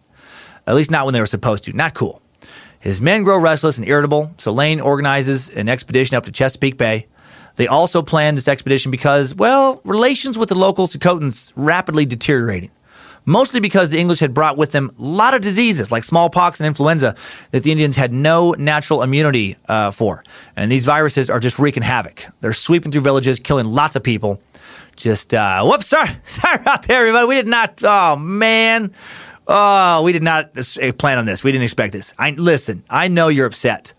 C: At least not when they were supposed to. Not cool. His men grow restless and irritable, so Lane organizes an expedition up to Chesapeake Bay. They also plan this expedition because, well, relations with the local Socotans rapidly deteriorating. Mostly because the English had brought with them a lot of diseases like smallpox and influenza that the Indians had no natural immunity uh, for. And these viruses are just wreaking havoc. They're sweeping through villages, killing lots of people. Just, uh, whoops, sorry, sorry about there, everybody. We did not, oh man. Oh, we did not plan on this. We didn't expect this. I listen. I know you're upset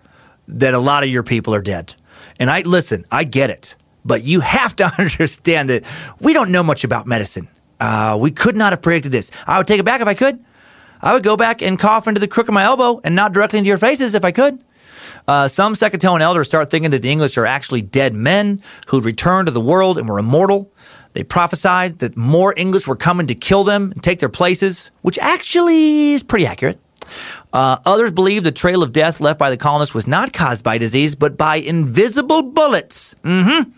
C: that a lot of your people are dead, and I listen. I get it, but you have to understand that we don't know much about medicine. Uh, we could not have predicted this. I would take it back if I could. I would go back and cough into the crook of my elbow and not directly into your faces if I could. Uh, some Secretone elders start thinking that the English are actually dead men who'd returned to the world and were immortal. They prophesied that more English were coming to kill them and take their places, which actually is pretty accurate. Uh, others believe the trail of death left by the colonists was not caused by disease, but by invisible bullets. Mm-hmm.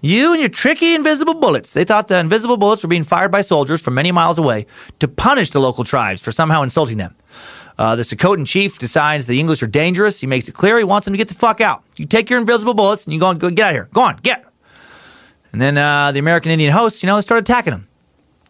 C: You and your tricky invisible bullets. They thought the invisible bullets were being fired by soldiers from many miles away to punish the local tribes for somehow insulting them. Uh, the Sokotan chief decides the English are dangerous. He makes it clear he wants them to get the fuck out. You take your invisible bullets and you go and go get out of here. Go on, get. And then uh, the American Indian hosts, you know, started attacking them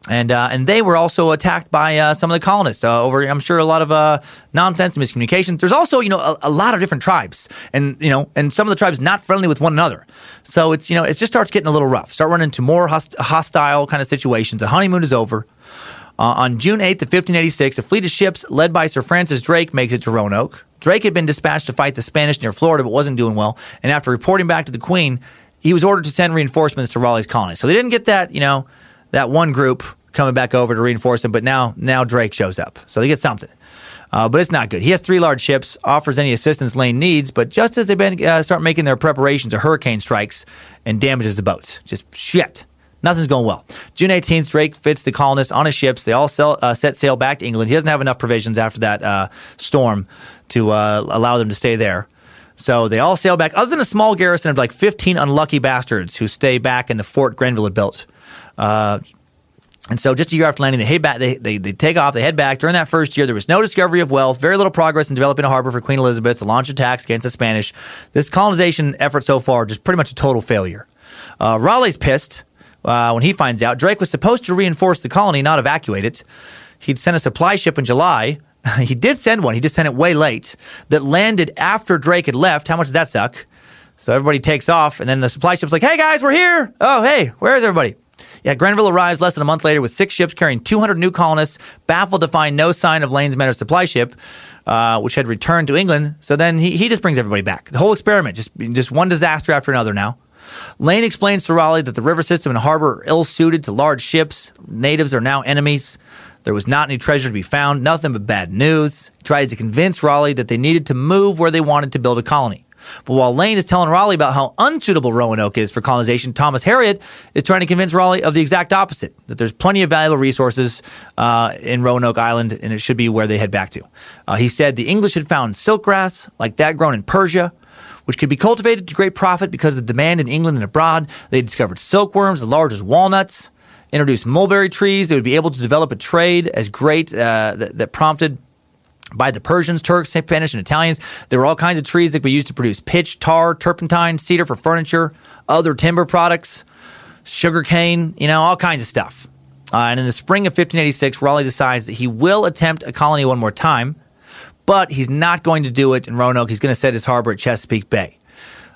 C: and uh, and they were also attacked by uh, some of the colonists uh, over I'm sure a lot of uh, nonsense and miscommunications. There's also you know a, a, lot of different tribes, and you know and some of the tribes not friendly with one another. So it's you know it just starts getting a little rough. Start running into more host- hostile kind of situations. The honeymoon is over. Uh, on June 8th of 1586, a fleet of ships led by Sir Francis Drake makes it to Roanoke. Drake had been dispatched to fight the Spanish near Florida, but wasn't doing well. And after reporting back to the Queen, he was ordered to send reinforcements to Raleigh's colony. So they didn't get that, you know, that one group coming back over to reinforce him. But now, now Drake shows up, so they get something. Uh, but it's not good. He has three large ships, offers any assistance Lane needs, but just as they been, uh, start making their preparations, a hurricane strikes and damages the boats. Just shit. Nothing's going well. June 18th, Drake fits the colonists on his ships. They all sell, uh, set sail back to England. He doesn't have enough provisions after that uh, storm to uh, allow them to stay there. So they all sail back, other than a small garrison of like 15 unlucky bastards who stay back in the fort Grenville had built. Uh, and so, just a year after landing, they head back. They, they, they take off. They head back. During that first year, there was no discovery of wealth, very little progress in developing a harbor for Queen Elizabeth to launch attacks against the Spanish. This colonization effort so far just pretty much a total failure. Uh, Raleigh's pissed uh, when he finds out Drake was supposed to reinforce the colony, not evacuate it. He'd sent a supply ship in July. he did send one. He just sent it way late. That landed after Drake had left. How much does that suck? So everybody takes off, and then the supply ship's like, "Hey guys, we're here! Oh hey, where is everybody?" Yeah, Grenville arrives less than a month later with six ships carrying 200 new colonists, baffled to find no sign of Lane's men or supply ship, uh, which had returned to England. So then he, he just brings everybody back. The whole experiment, just, just one disaster after another now. Lane explains to Raleigh that the river system and harbor are ill suited to large ships. Natives are now enemies. There was not any treasure to be found, nothing but bad news. He tries to convince Raleigh that they needed to move where they wanted to build a colony. But while Lane is telling Raleigh about how unsuitable Roanoke is for colonization, Thomas Harriot is trying to convince Raleigh of the exact opposite that there's plenty of valuable resources uh, in Roanoke Island and it should be where they head back to. Uh, he said the English had found silk grass like that grown in Persia. Which could be cultivated to great profit because of the demand in England and abroad. They discovered silkworms as large as walnuts, introduced mulberry trees. They would be able to develop a trade as great uh, that, that prompted by the Persians, Turks, Spanish, and Italians. There were all kinds of trees that could be used to produce pitch, tar, turpentine, cedar for furniture, other timber products, sugarcane, you know, all kinds of stuff. Uh, and in the spring of 1586, Raleigh decides that he will attempt a colony one more time, but he's not going to do it in Roanoke. He's going to set his harbor at Chesapeake Bay.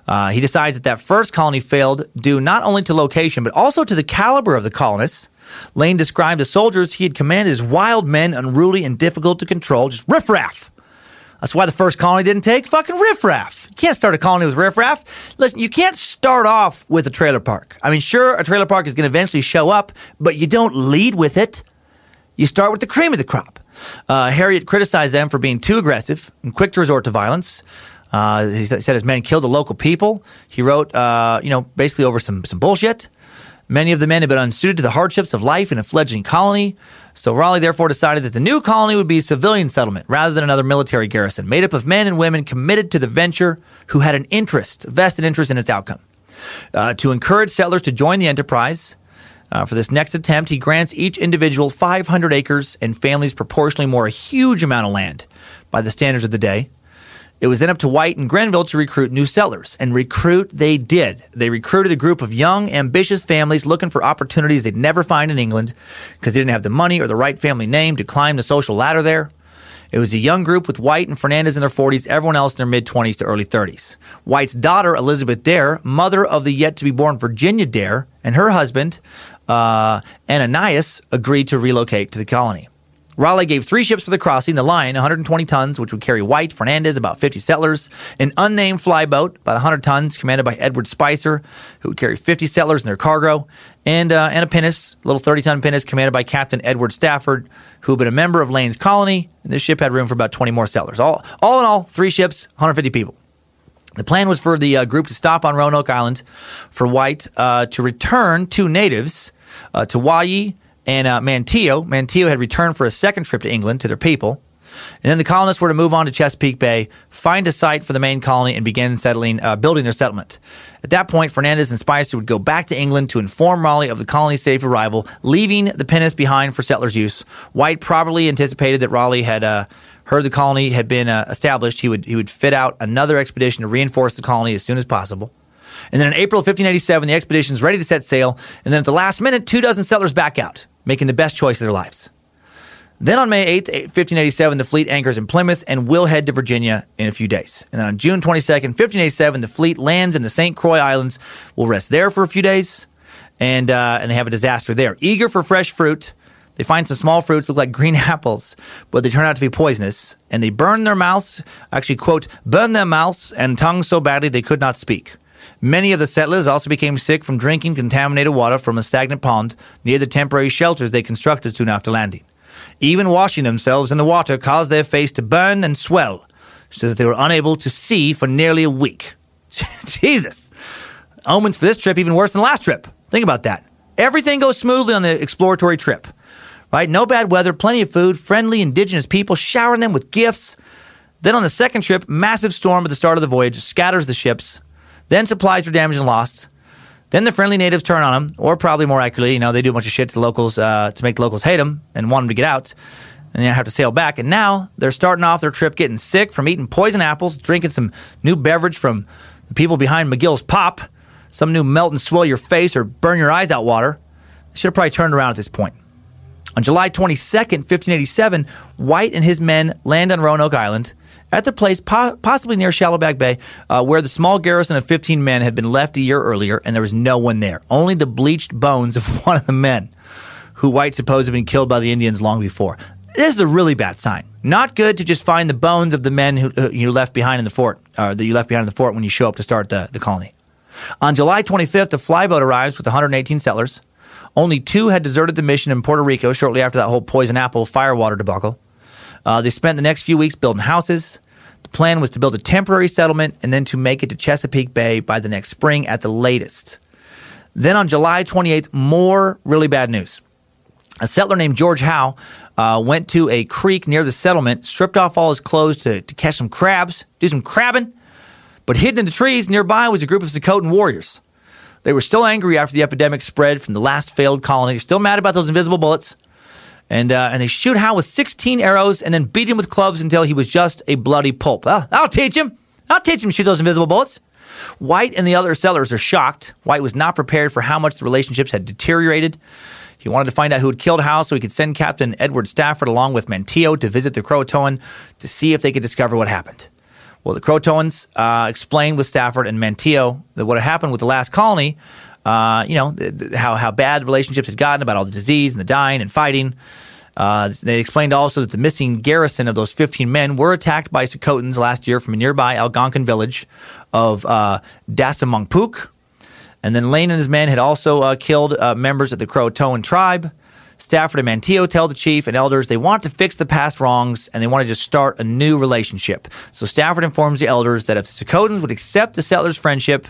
C: Uh, he decides that that first colony failed due not only to location, but also to the caliber of the colonists Lane described the soldiers he had commanded as wild men, unruly and difficult to control, just riffraff. That's why the first colony didn't take fucking riffraff. You can't start a colony with riffraff. Listen, you can't start off with a trailer park. I mean, sure, a trailer park is going to eventually show up, but you don't lead with it. You start with the cream of the crop. Uh, Harriot criticized them for being too aggressive and quick to resort to violence. Uh, he said his men killed the local people. He wrote, uh, you know, basically over some some bullshit. Many of the men had been unsuited to the hardships of life in a fledgling colony, so Raleigh therefore decided that the new colony would be a civilian settlement rather than another military garrison, made up of men and women committed to the venture who had an interest, vested interest in its outcome. Uh, to encourage settlers to join the enterprise, uh, for this next attempt, he grants each individual 500 acres and families proportionally more a huge amount of land by the standards of the day. It was then up to White and Grenville to recruit new settlers, and recruit they did. They recruited a group of young, ambitious families looking for opportunities they'd never find in England because they didn't have the money or the right family name to climb the social ladder there. It was a young group with White and Fernandez in their 40s, everyone else in their mid 20s to early 30s. White's daughter, Elizabeth Dare, mother of the yet to be born Virginia Dare, and her husband, uh, Ananias, agreed to relocate to the colony. Raleigh gave three ships for the crossing the Lion, 120 tons, which would carry White, Fernandez, about 50 settlers, an unnamed flyboat, about 100 tons, commanded by Edward Spicer, who would carry 50 settlers and their cargo, and, uh, and a pinnace, a little 30 ton pinnace, commanded by Captain Edward Stafford, who had been a member of Lane's colony, and this ship had room for about 20 more settlers. All, all in all, three ships, 150 people. The plan was for the uh, group to stop on Roanoke Island, for White uh, to return two natives uh, Towaye and uh, Manteo. Had returned for a second trip to England to their people. And then the colonists were to move on to Chesapeake Bay, find a site for the main colony, and begin settling, uh, building their settlement. At that point, Fernandez and Spicer would go back to England to inform Raleigh of the colony's safe arrival, leaving the pinnace behind for settlers' use. White probably anticipated that Raleigh had uh, heard the colony had been uh, established. He would he would fit out another expedition to reinforce the colony as soon as possible. And then in April of 1587, the expedition is ready to set sail. And then at the last minute, two dozen settlers back out, making the best choice of their lives. Then on May 8, 1587, the fleet anchors in Plymouth and will head to Virginia in a few days. And then on June 22nd, 1587, the fleet lands in the St. Croix Islands, will rest there for a few days, and, uh, and they have a disaster there. Eager for fresh fruit, they find some small fruits, look like green apples, but they turn out to be poisonous, and they burn their mouths, actually, quote, burn their mouths and tongues so badly they could not speak. Many of the settlers also became sick from drinking contaminated water from a stagnant pond near the temporary shelters they constructed soon after landing. Even washing themselves in the water caused their face to burn and swell, so that they were unable to see for nearly a week. Jesus! Omens for this trip even worse than last trip. Think about that. Everything goes smoothly on the exploratory trip, right? No bad weather, plenty of food, friendly indigenous people showering them with gifts. Then on the second trip, massive storm at the start of the voyage scatters the ships. Then supplies are damaged and lost. Then the friendly natives turn on them, or probably more accurately, you know, they do a bunch of shit to the locals uh, to make the locals hate them and want them to get out. And they have to sail back. And now they're starting off their trip getting sick from eating poison apples, drinking some new beverage from the people behind McGill's Pop, some new melt and swell your face or burn your eyes out water. They should have probably turned around at this point. On July 22nd, 1587, White and his men land on Roanoke Island at the place po- possibly near Shallowbag Bay, uh, where the small garrison of 15 men had been left a year earlier, and there was no one there. Only the bleached bones of one of the men, who White supposed had been killed by the Indians long before. This is a really bad sign. Not good to just find the bones of the men who, who you left behind in the fort, or that you left behind in the fort when you show up to start the, the colony. On July 25th, a flyboat arrives with 118 settlers. Only two had deserted the mission in Puerto Rico shortly after that whole poison apple firewater debacle. Uh, they spent the next few weeks building houses. The plan was to build a temporary settlement and then to make it to Chesapeake Bay by the next spring at the latest. Then on July 28th, more really bad news. A settler named George Howe uh, went to a creek near the settlement, stripped off all his clothes to, to catch some crabs, do some crabbing. But hidden in the trees nearby was a group of Sokotan warriors. They were still angry after the epidemic spread from the last failed colony, They're still mad about those invisible bullets and uh, and they shoot Howe with 16 arrows and then beat him with clubs until he was just a bloody pulp. Uh, I'll teach him. I'll teach him to shoot those invisible bullets. White and the other settlers are shocked. White was not prepared for how much the relationships had deteriorated. He wanted to find out who had killed Howe so he could send Captain Edward Stafford along with Manteo to visit the Croatoan to see if they could discover what happened. Well, the Croatoans uh, explained with Stafford and Manteo that what had happened with the last colony uh, you know, how, how bad relationships had gotten about all the disease and the dying and fighting. Uh, they explained also that the missing garrison of those 15 men were attacked by Sokotans last year from a nearby Algonquin village of uh. And then Lane and his men had also uh, killed uh, members of the Croatoan tribe. Stafford and Manteo tell the chief and elders they want to fix the past wrongs and they want to just start a new relationship. So Stafford informs the elders that if the Sokotans would accept the settlers' friendship,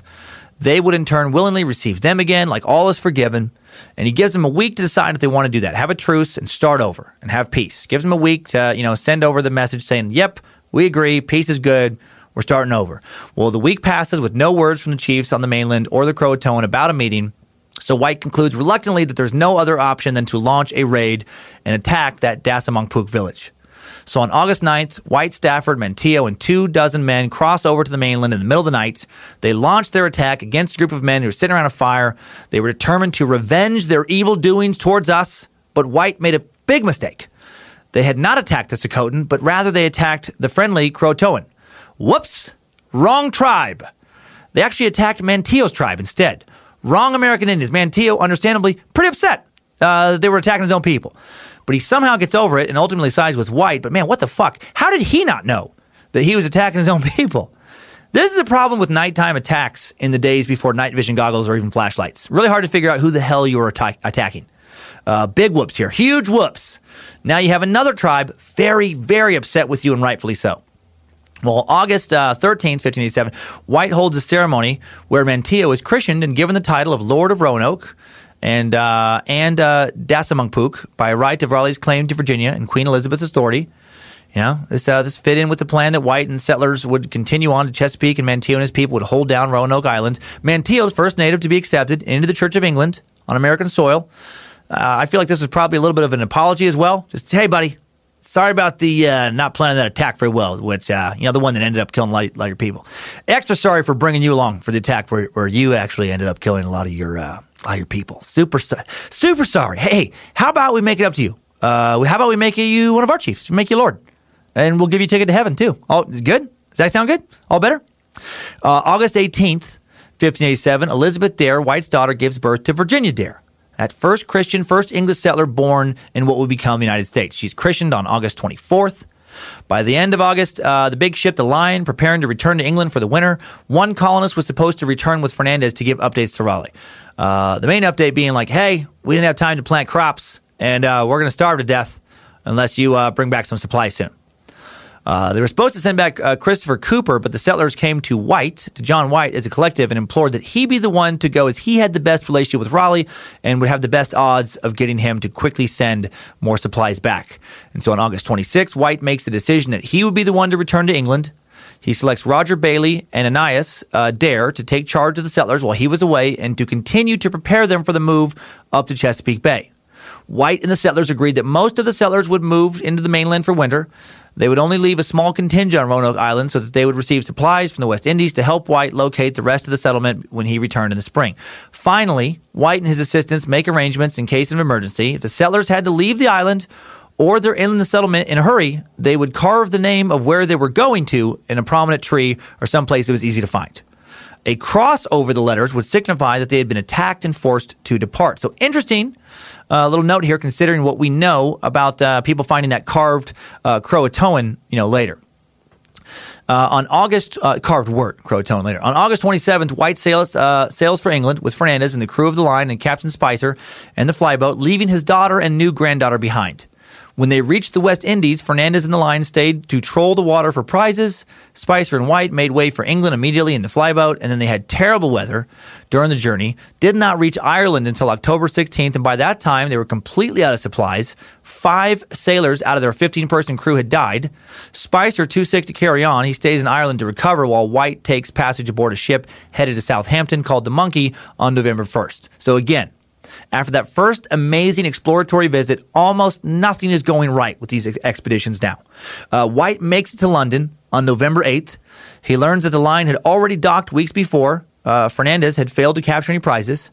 C: they would in turn willingly receive them again, like all is forgiven. And he gives them a week to decide if they want to do that. Have a truce and start over and have peace. Gives them a week to, you know, send over the message saying, yep, we agree, peace is good, we're starting over. Well, the week passes with no words from the chiefs on the mainland or the Croatoan about a meeting. So White concludes reluctantly that there's no other option than to launch a raid and attack that Dasamongpuk village. So on August 9th, White, Stafford, Manteo, and two dozen men cross over to the mainland in the middle of the night. They launched their attack against a group of men who were sitting around a fire. They were determined to revenge their evil doings towards us, but White made a big mistake. They had not attacked the Sokotan, but rather they attacked the friendly Croatoan. Whoops! Wrong tribe. They actually attacked Manteo's tribe instead. Wrong American Indians. Manteo, understandably, pretty upset. Uh, they were attacking his own people but he somehow gets over it and ultimately sides with White. But man, what the fuck? How did he not know that he was attacking his own people? This is a problem with nighttime attacks in the days before night vision goggles or even flashlights. Really hard to figure out who the hell you were atta- attacking. Uh, big whoops here, huge whoops. Now you have another tribe very, very upset with you, and rightfully so. Well, August uh, 13th, 1587, White holds a ceremony where Manteo is christened and given the title of Lord of Roanoke and uh, and uh, Dasamongpuk by right of Raleigh's claim to Virginia and Queen Elizabeth's authority. You know, this uh, this fit in with the plan that White and settlers would continue on to Chesapeake, and Manteo and his people would hold down Roanoke Island. Manteo, the first native to be accepted into the Church of England on American soil. Uh, I feel like this was probably a little bit of an apology as well. Just hey, buddy, sorry about the uh, not planning that attack very well, which uh, you know the one that ended up killing a lot, lot of your people. Extra sorry for bringing you along for the attack where, where you actually ended up killing a lot of your uh, lot of your people. Super, super sorry. Hey, how about we make it up to you? Uh, how about we make you one of our chiefs? Make you Lord and we'll give you a ticket to heaven too. All good? Does that sound good? All better? Uh, August 18th, 1587, Elizabeth Dare, White's daughter, gives birth to Virginia Dare, that first Christian, first English settler born in what would become the United States. She's christened on August 24th. By the end of August, uh, the big ship, the Lion, preparing to return to England for the winter. One colonist was supposed to return with Fernandez to give updates to Raleigh. Uh, the main update being like, hey, we didn't have time to plant crops, and uh, we're going to starve to death unless you uh, bring back some supplies soon. Uh, they were supposed to send back uh, Christopher Cooper, but the settlers came to White, to John White, as a collective and implored that he be the one to go as he had the best relationship with Raleigh and would have the best odds of getting him to quickly send more supplies back. And so on August 26, White makes the decision that he would be the one to return to England. He selects Roger Bailey and Ananias uh, Dare to take charge of the settlers while he was away and to continue to prepare them for the move up to Chesapeake Bay. White and the settlers agreed that most of the settlers would move into the mainland for winter. They would only leave a small contingent on Roanoke Island so that they would receive supplies from the West Indies to help White locate the rest of the settlement when he returned in the spring. Finally, White and his assistants make arrangements in case of emergency. If the settlers had to leave the island or they're in the settlement in a hurry, they would carve the name of where they were going to in a prominent tree or someplace that was easy to find. A cross over the letters would signify that they had been attacked and forced to depart. So interesting uh, little note here, considering what we know about uh, people finding that carved uh, Croatoan, you know, later. Uh, on August, uh, carved word, Croatoan later. On August 27th, White sails, uh, sails for England with Fernandez and the crew of the Lion and Captain Spicer and the flyboat, leaving his daughter and new granddaughter behind. When they reached the West Indies, Fernandez and the Lion stayed to troll the water for prizes. Spicer and White made way for England immediately in the flyboat, and then they had terrible weather during the journey. Did not reach Ireland until October 16th, and by that time they were completely out of supplies. Five sailors out of their 15 person crew had died. Spicer, too sick to carry on, he stays in Ireland to recover while White takes passage aboard a ship headed to Southampton called the Monkey on November 1st. So again, after that first amazing exploratory visit, almost nothing is going right with these expeditions now. Uh, White makes it to London on November 8th. He learns that the Lion had already docked weeks before. Uh, Fernandez had failed to capture any prizes.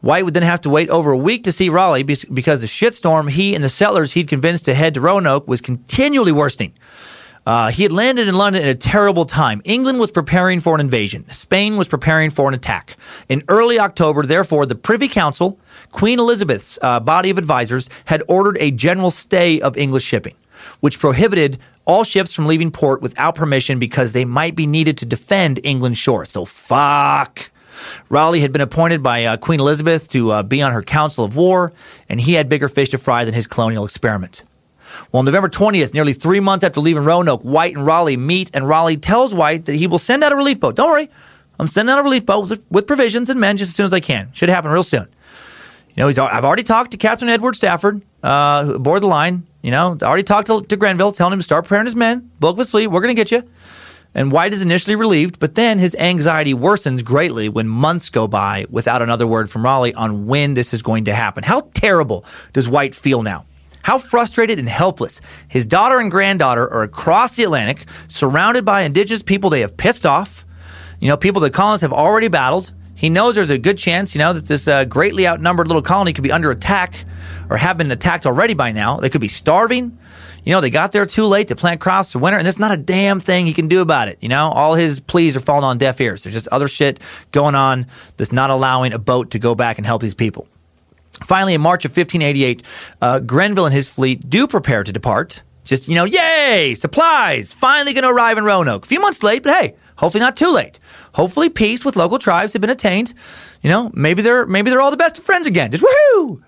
C: White would then have to wait over a week to see Raleigh because the shitstorm he and the settlers he'd convinced to head to Roanoke was continually worsening. Uh, he had landed in London at a terrible time. England was preparing for an invasion. Spain was preparing for an attack. In early October, therefore, the Privy Council, Queen Elizabeth's uh, body of advisors, had ordered a general stay of English shipping, which prohibited all ships from leaving port without permission because they might be needed to defend England's shore. So fuck. Raleigh had been appointed by uh, Queen Elizabeth to uh, be on her council of war, and he had bigger fish to fry than his colonial experiment. Well, on November 20th, nearly three months after leaving Roanoke, White and Raleigh meet, and Raleigh tells White that he will send out a relief boat. Don't worry, I'm sending out a relief boat with, provisions and men just as soon as I can. Should happen real soon. You know, he's, I've already talked to Captain Edward Stafford uh, aboard the Lion. You know, I already talked to, to telling him to start preparing his men, bulk of his fleet. We're going to get you. And White is initially relieved, but then his anxiety worsens greatly when months go by without another word from Raleigh on when this is going to happen. How terrible does White feel now? How frustrated and helpless. His daughter and granddaughter are across the Atlantic, surrounded by indigenous people they have pissed off. You know, people the colonists have already battled. He knows there's a good chance, you know, that this uh, greatly outnumbered little colony could be under attack or have been attacked already by now. They could be starving. You know, they got there too late to plant crops for winter, and there's not a damn thing he can do about it. You know, all his pleas are falling on deaf ears. There's just other shit going on that's not allowing a boat to go back and help these people. Finally, in March of 1588, uh, Grenville and his fleet do prepare to depart. Just, you know, yay, supplies, finally going to arrive in Roanoke. A few months late, but hey, hopefully not too late. Hopefully peace with local tribes have been attained. You know, maybe they're maybe they're all the best of friends again. Just woohoo!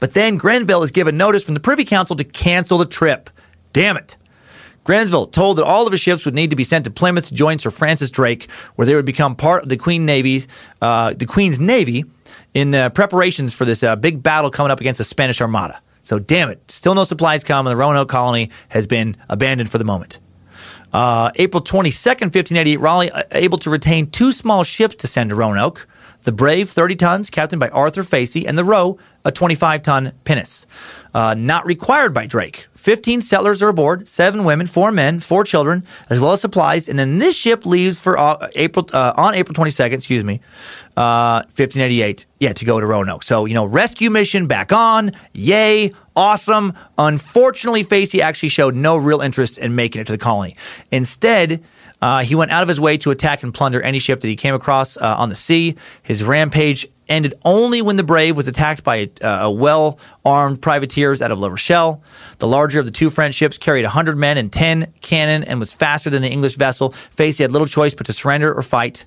C: But then Grenville is given notice from the Privy Council to cancel the trip. Damn it. Grenville told that all of his ships would need to be sent to Plymouth to join Sir Francis Drake, where they would become part of the Queen Navy's, uh, the Queen's Navy, in the preparations for this uh, big battle coming up against the Spanish Armada. So damn it, still no supplies come, and the Roanoke colony has been abandoned for the moment. Uh, April 22nd, 1588, Raleigh uh, able to retain two small ships to send to Roanoke. The Brave, 30 tons, captained by Arthur Facey, and the Roe, a 25 ton pinnace. Uh, not required by Drake. 15 settlers are aboard, seven women, four men, four children, as well as supplies. And then this ship leaves for uh, April uh, on April 22nd, excuse me, uh, 1588, yeah, to go to Roanoke. So, you know, rescue mission back on. Yay, awesome. Unfortunately, Facey actually showed no real interest in making it to the colony. Instead, uh, he went out of his way to attack and plunder any ship that he came across uh, on the sea. His rampage ended only when the Brave was attacked by a, uh, well armed privateers out of La Rochelle. The larger of the two French ships carried 100 men and 10 cannon and was faster than the English vessel. Facey had little choice but to surrender or fight.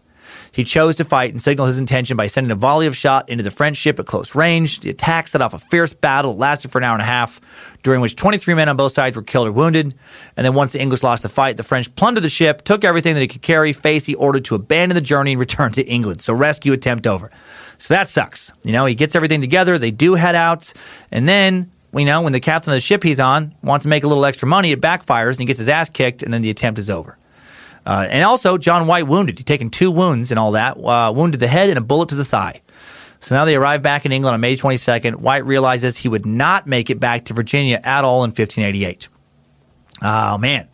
C: He chose to fight and signaled his intention by sending a volley of shot into the French ship at close range. The attack set off a fierce battle that lasted for an hour and a half, during which 23 men on both sides were killed or wounded. And then once the English lost the fight, the French plundered the ship, took everything that it could carry. Facey ordered to abandon the journey and return to England. So rescue attempt over. So that sucks. You know, he gets everything together. They do head out. And then, you know, when the captain of the ship he's on wants to make a little extra money, it backfires and he gets his ass kicked, and then the attempt is over. Uh, and also, John White wounded. He'd taken two wounds and all that, uh, wounded the head and a bullet to the thigh. So now they arrive back in England on May 22nd. White realizes he would not make it back to Virginia at all in 1588. Oh, man.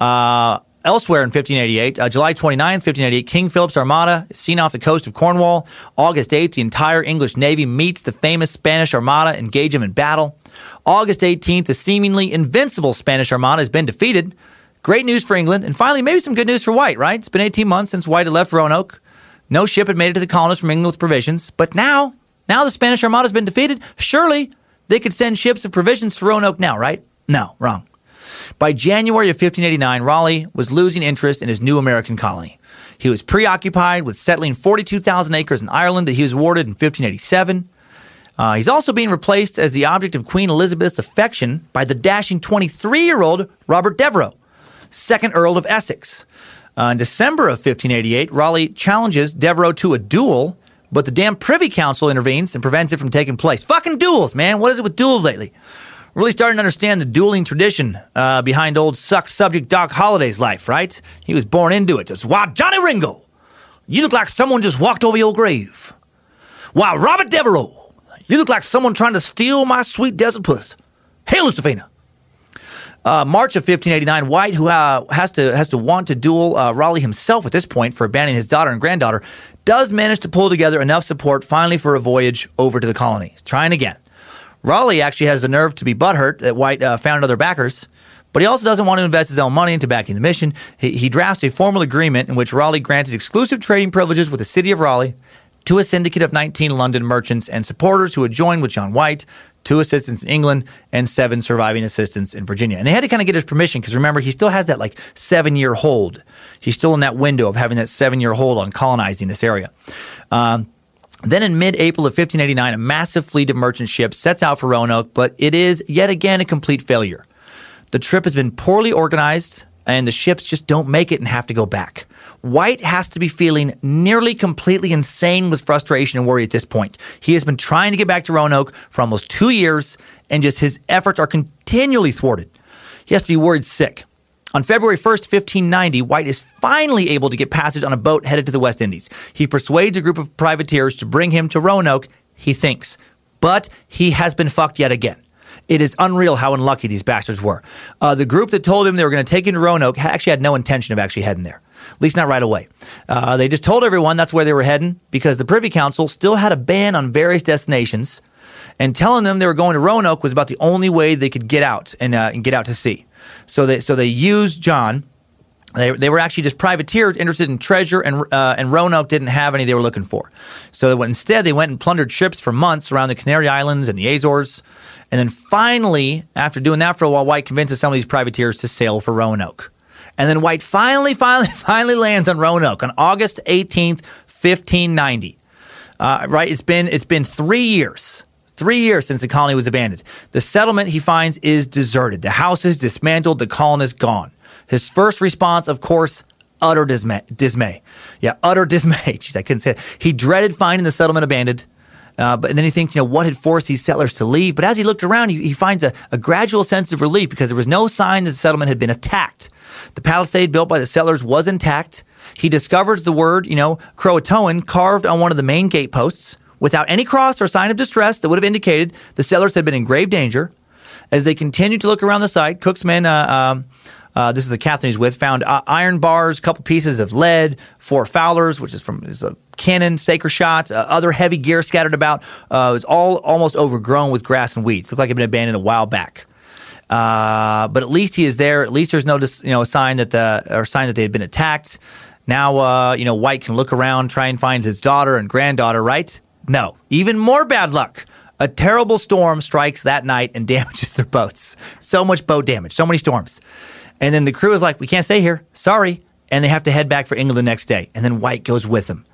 C: Uh, elsewhere in 1588, uh, July 29, 1588, King Philip's Armada is seen off the coast of Cornwall. August 8th, the entire English Navy meets the famous Spanish Armada, engage them in battle. August 18th, the seemingly invincible Spanish Armada has been defeated. Great news for England, and finally, maybe some good news for White, right? It's been 18 months since White had left Roanoke. No ship had made it to the colonists from England with provisions. But now, now the Spanish Armada has been defeated, surely they could send ships of provisions to Roanoke now, right? No, wrong. By January of 1589, Raleigh was losing interest in his new American colony. He was preoccupied with settling 42,000 acres in Ireland that he was awarded in 1587. Uh, he's also being replaced as the object of Queen Elizabeth's affection by the dashing 23 year old Robert Devereux, second Earl of Essex. Uh, in December of 1588, Raleigh challenges Devereux to a duel, but the damn Privy Council intervenes and prevents it from taking place. Fucking duels, man. What is it with duels lately? Really starting to understand the dueling tradition uh, behind old suck subject Doc Holliday's life, right? He was born into it. Just, wow, Johnny Ringo, you look like someone just walked over your grave. Wow, Robert Devereux, you look like someone trying to steal my sweet desert puss. Hail, Estefina. Uh, March of 1589, White, who uh, has to has to want to duel uh, Raleigh himself at this point for abandoning his daughter and granddaughter, does manage to pull together enough support finally for a voyage over to the colony. Trying again. Raleigh actually has the nerve to be butthurt that White uh, found other backers, but he also doesn't want to invest his own money into backing the mission. He, he drafts a formal agreement in which Raleigh granted exclusive trading privileges with the city of Raleigh to a syndicate of 19 London merchants and supporters who had joined with John White, two assistants in England, and seven surviving assistants in Virginia. And they had to kind of get his permission because remember, he still has that like seven year hold. He's still in that window of having that seven year hold on colonizing this area. Um, then in mid April of 1589, a massive fleet of merchant ships sets out for Roanoke, but it is yet again a complete failure. The trip has been poorly organized, and the ships just don't make it and have to go back. White has to be feeling nearly completely insane with frustration and worry at this point. He has been trying to get back to Roanoke for almost two years, and just his efforts are continually thwarted. He has to be worried sick. On February 1st, 1590, White is finally able to get passage on a boat headed to the West Indies. He persuades a group of privateers to bring him to Roanoke, he thinks. But he has been fucked yet again. It is unreal how unlucky these bastards were. Uh, the group that told him they were going to take him to Roanoke actually had no intention of actually heading there. At least not right away. Uh, they just told everyone that's where they were heading because the Privy Council still had a ban on various destinations, and telling them they were going to Roanoke was about the only way they could get out and, uh, and get out to sea. So they so they used John. They, they were actually just privateers interested in treasure, and uh, and Roanoke didn't have any they were looking for. So they instead, they went and plundered ships for months around the Canary Islands and the Azores. And then finally, after doing that for a while, White convinces some of these privateers to sail for Roanoke. And then White finally, finally, finally lands on Roanoke on August 18th, 1590. Uh, right? It's been, it's been three years. Three years since the colony was abandoned. The settlement, he finds, is deserted. The house is dismantled. The colonists gone. His first response, of course, utter dismay. dismay. Yeah, utter dismay. Jeez, I couldn't say it. He dreaded finding the settlement abandoned. Uh, but then he thinks, you know, what had forced these settlers to leave? But as he looked around, he, he finds a, a gradual sense of relief because there was no sign that the settlement had been attacked. The palisade built by the settlers was intact. He discovers the word, you know, Croatoan carved on one of the main gateposts without any cross or sign of distress that would have indicated the settlers had been in grave danger. As they continued to look around the site, Cook's men, uh, um, uh, this is the captain he's with, found uh, iron bars, a couple pieces of lead, four Fowlers, which is from is a cannon, Saker shots, uh, other heavy gear scattered about. Uh, it was all almost overgrown with grass and weeds. Looked like it had been abandoned a while back. Uh, but at least he is there. At least there's no, you know, sign that the or sign that they had been attacked. Now, uh, you know, White can look around, try and find his daughter and granddaughter. Right? No, even more bad luck. A terrible storm strikes that night and damages their boats. So much boat damage, so many storms. And then the crew is like, we can't stay here. Sorry. And they have to head back for England the next day. And then White goes with them.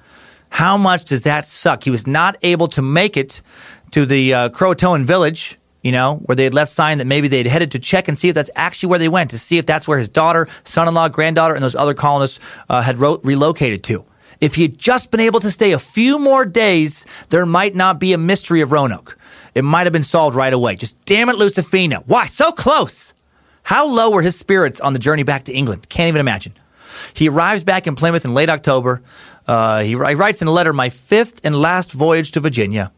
C: How much does that suck? He was not able to make it to the uh, Croatoan village, you know, where they had left sign that maybe they'd headed to check and see if that's actually where they went, to see if that's where his daughter, son in law, granddaughter, and those other colonists uh, had ro- relocated to. If he had just been able to stay a few more days, there might not be a mystery of Roanoke. It might have been solved right away. Just damn it, Lucifina. Why? So close. How low were his spirits on the journey back to England? Can't even imagine. He arrives back in Plymouth in late October. Uh, he, he, writes in a letter, "My fifth and last voyage to Virginia."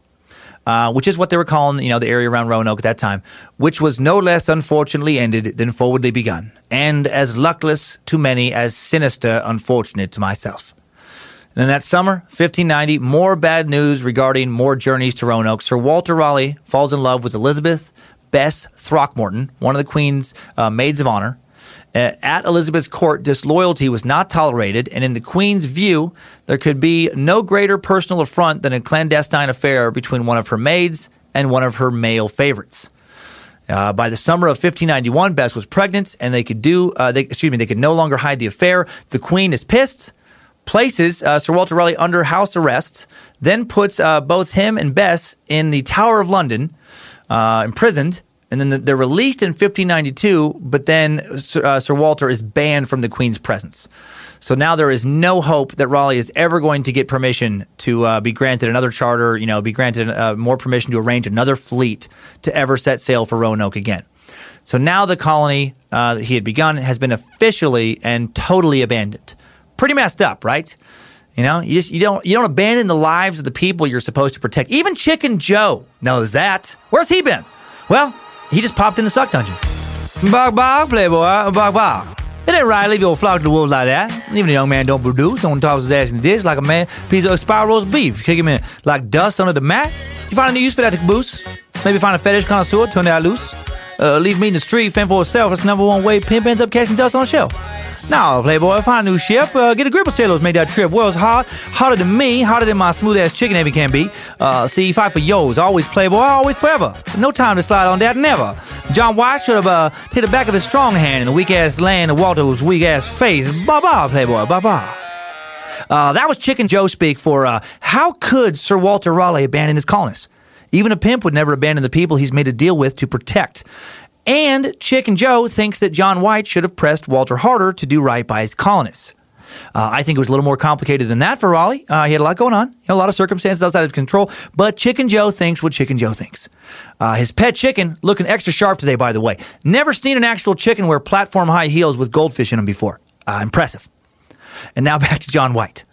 C: Uh, which is what they were calling, you know, the area around Roanoke at that time, which was no less unfortunately ended than forwardly begun, and as luckless to many as sinister unfortunate to myself. Then that summer, 1590, more bad news regarding more journeys to Roanoke. Sir Walter Raleigh falls in love with Elizabeth Bess Throckmorton, one of the Queen's uh, maids of honor. Uh, at Elizabeth's court, disloyalty was not tolerated, and in the Queen's view, there could be no greater personal affront than a clandestine affair between one of her maids and one of her male favorites. Uh, by the summer of 1591, Bess was pregnant, and they could do, uh, they, excuse me, they could no longer hide the affair. The Queen is pissed, places uh, Sir Walter Raleigh under house arrest, then puts uh, both him and Bess in the Tower of London, uh, imprisoned, and then they're released in 1592, but then uh, Sir Walter is banned from the Queen's presence. So now there is no hope that Raleigh is ever going to get permission to uh, be granted another charter, you know, be granted uh, more permission to arrange another fleet to ever set sail for Roanoke again. So now the colony uh, that he had begun has been officially and totally abandoned. Pretty messed up, right? You know, you just you don't you don't abandon the lives of the people you're supposed to protect. Even Chicken Joe knows that. Where's he been? Well, he just popped in the suck dungeon. Bog bog, playboy, bog bog. It ain't right leave your flock to the wolves like that. Even a young man don't produce, don't toss his ass in the dish like a man piece of expired roast beef. Kick him in like dust under the mat. You find a new use for that to caboose? Maybe find a fetish connoisseur, turn that loose. Uh, leave me in the street, fend for itself. That's the number one way pimp ends up catching dust on a shelf. Now, Playboy, find a new ship. Uh, get a grip of sailors made that trip. World's hot, hotter than me, hotter than my smooth ass chicken every can be. Uh, see, fight for yours. Always Playboy, always forever. No time to slide on that, never. John White should have uh, hit the back of his strong hand in the weak ass land of Walter's weak ass face. Bye bye, Playboy, bye bye. Uh, that was Chicken Joe speak for uh, how could Sir Walter Raleigh abandon his colonists? Even a pimp would never abandon the people he's made a deal with to protect. And Chicken Joe thinks that John White should have pressed Walter harder to do right by his colonists. Uh, I think it was a little more complicated than that for Raleigh. Uh, he had a lot going on, a lot of circumstances outside of control. But Chicken Joe thinks what Chicken Joe thinks. Uh, his pet chicken looking extra sharp today, by the way. Never seen an actual chicken wear platform high heels with goldfish in them before. Uh, impressive. And now back to John White.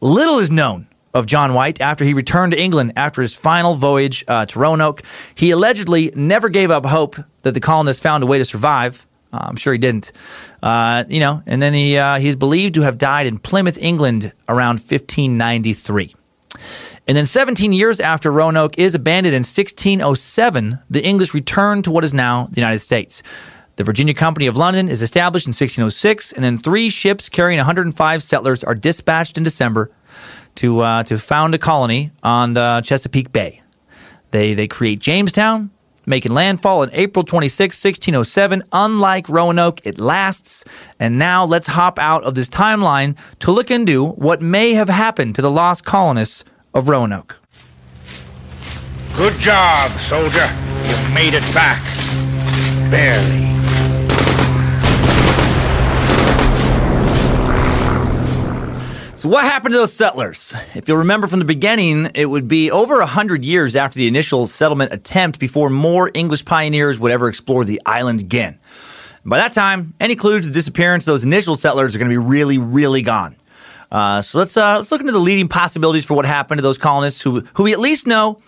C: Little is known of John White after he returned to England after his final voyage uh, to Roanoke. He allegedly never gave up hope that the colonists found a way to survive. Uh, I'm sure he didn't. Uh, you know, and then he uh, he's believed to have died in Plymouth, England, around 1593. And then 17 years after Roanoke is abandoned in 1607, the English return to what is now the United States. The Virginia Company of London is established in 1606, and then three ships carrying 105 settlers are dispatched in December to uh, to found a colony on uh, Chesapeake Bay. They they create Jamestown, making landfall on April 26, 1607. Unlike Roanoke, it lasts. And now let's hop out of this timeline to look into what may have happened to the lost colonists of Roanoke.
E: Good job, soldier. You've made it back. Barely.
C: So, what happened to those settlers? If you'll remember from the beginning, it would be over 100 years after the initial settlement attempt before more English pioneers would ever explore the island again. By that time, any clues to the disappearance of those initial settlers are going to be really, really gone. Uh, so let's uh, let's look into the leading possibilities for what happened to those colonists who who we at least know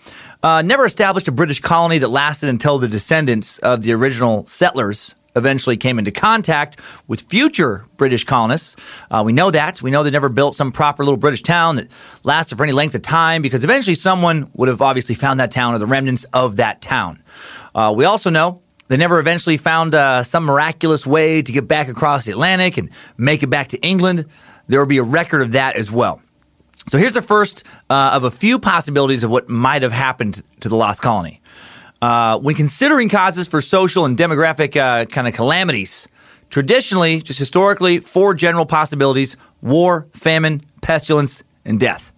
C: uh, never established a British colony that lasted until the descendants of the original settlers eventually came into contact with future British colonists. Uh, we know that. We know they never built some proper little British town that lasted for any length of time because eventually someone would have obviously found that town or the remnants of that town. Uh, we also know they never eventually found uh, some miraculous way to get back across the Atlantic and make it back to England. There will be a record of that as well. So here's the first uh, of a few possibilities of what might have happened to the lost colony. Uh, when considering causes for social and demographic uh, kind of calamities, traditionally, just historically, four general possibilities war, famine, pestilence, and death.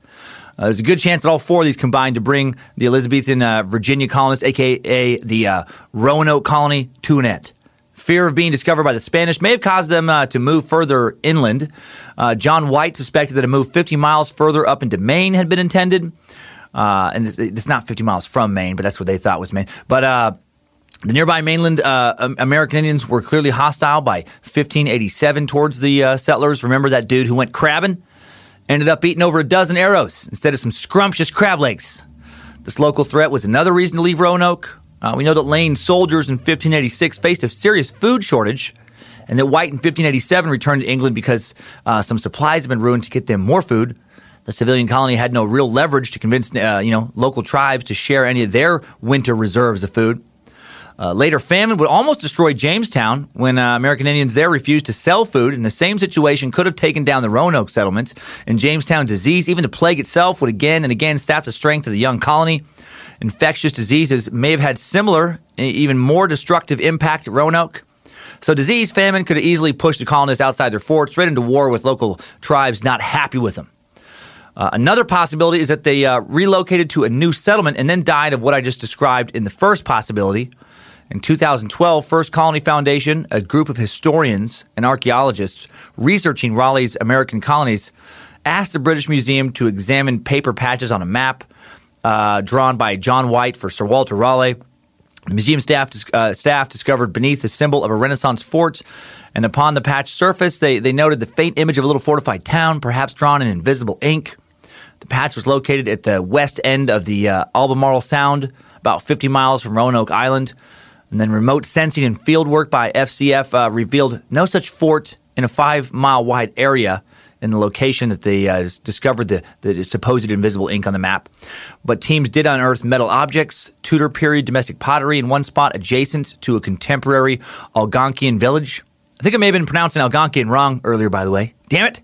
C: Uh, there's a good chance that all four of these combined to bring the Elizabethan uh, Virginia colonists, aka the uh, Roanoke colony, to an end. Fear of being discovered by the Spanish may have caused them uh, to move further inland. Uh, John White suspected that a move 50 miles further up into Maine had been intended. Uh, and it's, it's, not 50 miles from Maine, but that's what they thought was Maine. But uh, the nearby mainland uh, American Indians were clearly hostile by 1587 towards the uh, settlers. Remember that dude who went crabbing? Ended up eating over a dozen arrows instead of some scrumptious crab legs. This local threat was another reason to leave Roanoke. Uh, we know that Lane's soldiers in 1586 faced a serious food shortage, and that White in 1587 returned to England because uh, some supplies had been ruined to get them more food. The civilian colony had no real leverage to convince uh, you know local tribes to share any of their winter reserves of food. Uh, later, famine would almost destroy Jamestown when uh, American Indians there refused to sell food, and the same situation could have taken down the Roanoke settlements. In Jamestown, disease, even the plague itself, would again and again sap the strength of the young colony. Infectious diseases may have had similar, even more destructive impact at Roanoke. So, disease, famine could have easily pushed the colonists outside their forts, straight into war with local tribes not happy with them. Uh, another possibility is that they uh, relocated to a new settlement and then died of what I just described in the first possibility. In 2012, First Colony Foundation, a group of historians and archaeologists researching Raleigh's American colonies, asked the British Museum to examine paper patches on a map uh, drawn by John White for Sir Walter Raleigh. The museum staff, uh, staff discovered beneath the symbol of a Renaissance fort, and upon the patch surface, they, they noted the faint image of a little fortified town, perhaps drawn in invisible ink. The patch was located at the west end of the uh, Albemarle Sound, about 50 miles from Roanoke Island. And then remote sensing and field work by FCF uh, revealed no such fort in a five mile wide area in the location that they uh, discovered the, the supposed invisible ink on the map. But teams did unearth metal objects, Tudor period domestic pottery in one spot adjacent to a contemporary Algonquian village. I think I may have been pronouncing Algonquian wrong earlier, by the way. Damn it!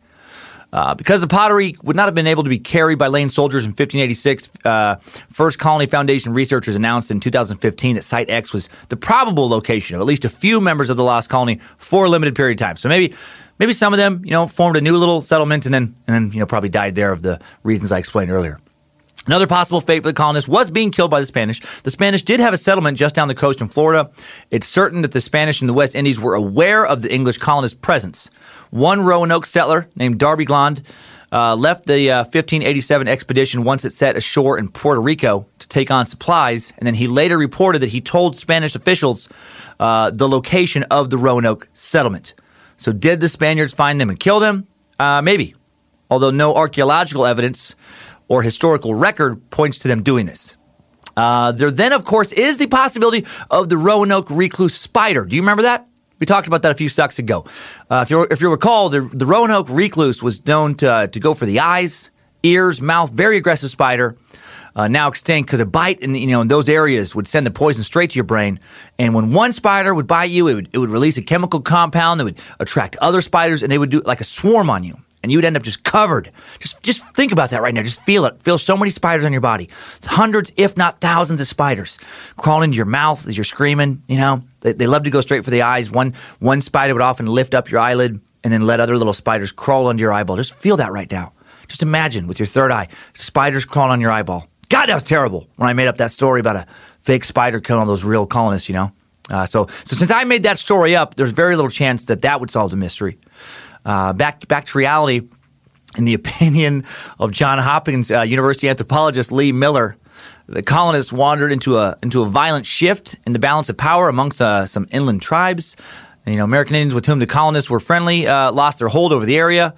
C: Uh, because the pottery would not have been able to be carried by Lane soldiers in 1586, uh, First Colony Foundation researchers announced in 2015 that Site X was the probable location of at least a few members of the lost colony for a limited period of time. So maybe maybe some of them, you know, formed a new little settlement and then and then you know probably died there of the reasons I explained earlier. Another possible fate for the colonists was being killed by the Spanish. The Spanish did have a settlement just down the coast in Florida. It's certain that the Spanish in the West Indies were aware of the English colonists' presence. One Roanoke settler named Darby Glande uh, left the uh, 1587 expedition once it set ashore in Puerto Rico to take on supplies, and then he later reported that he told Spanish officials uh, the location of the Roanoke settlement. So, did the Spaniards find them and kill them? Uh, maybe, although no archaeological evidence or historical record points to them doing this. Uh, there then, of course, is the possibility of the Roanoke recluse spider. Do you remember that? We talked about that a few sucks ago. Uh, if, you if you recall, the, the Roanoke recluse was known to, uh, to go for the eyes, ears, mouth, very aggressive spider uh, now extinct because a bite in you know in those areas would send the poison straight to your brain. And when one spider would bite you, it would, it would release a chemical compound that would attract other spiders, and they would do like a swarm on you. And you would end up just covered. Just, just think about that right now. Just feel it. Feel so many spiders on your body. Hundreds, if not thousands, of spiders crawling into your mouth as you're screaming. You know, they, they love to go straight for the eyes. One, one spider would often lift up your eyelid and then let other little spiders crawl under your eyeball. Just feel that right now. Just imagine with your third eye, spiders crawling on your eyeball. God, that was terrible when I made up that story about a fake spider killing all those real colonists, you know? Uh, so, so since I made that story up, there's very little chance that that would solve the mystery. Uh, back, back to reality. In the opinion of John Hopkins uh, University anthropologist Lee Miller, the colonists wandered into a into a violent shift in the balance of power amongst uh, some inland tribes. You know, American Indians with whom the colonists were friendly uh, lost their hold over the area.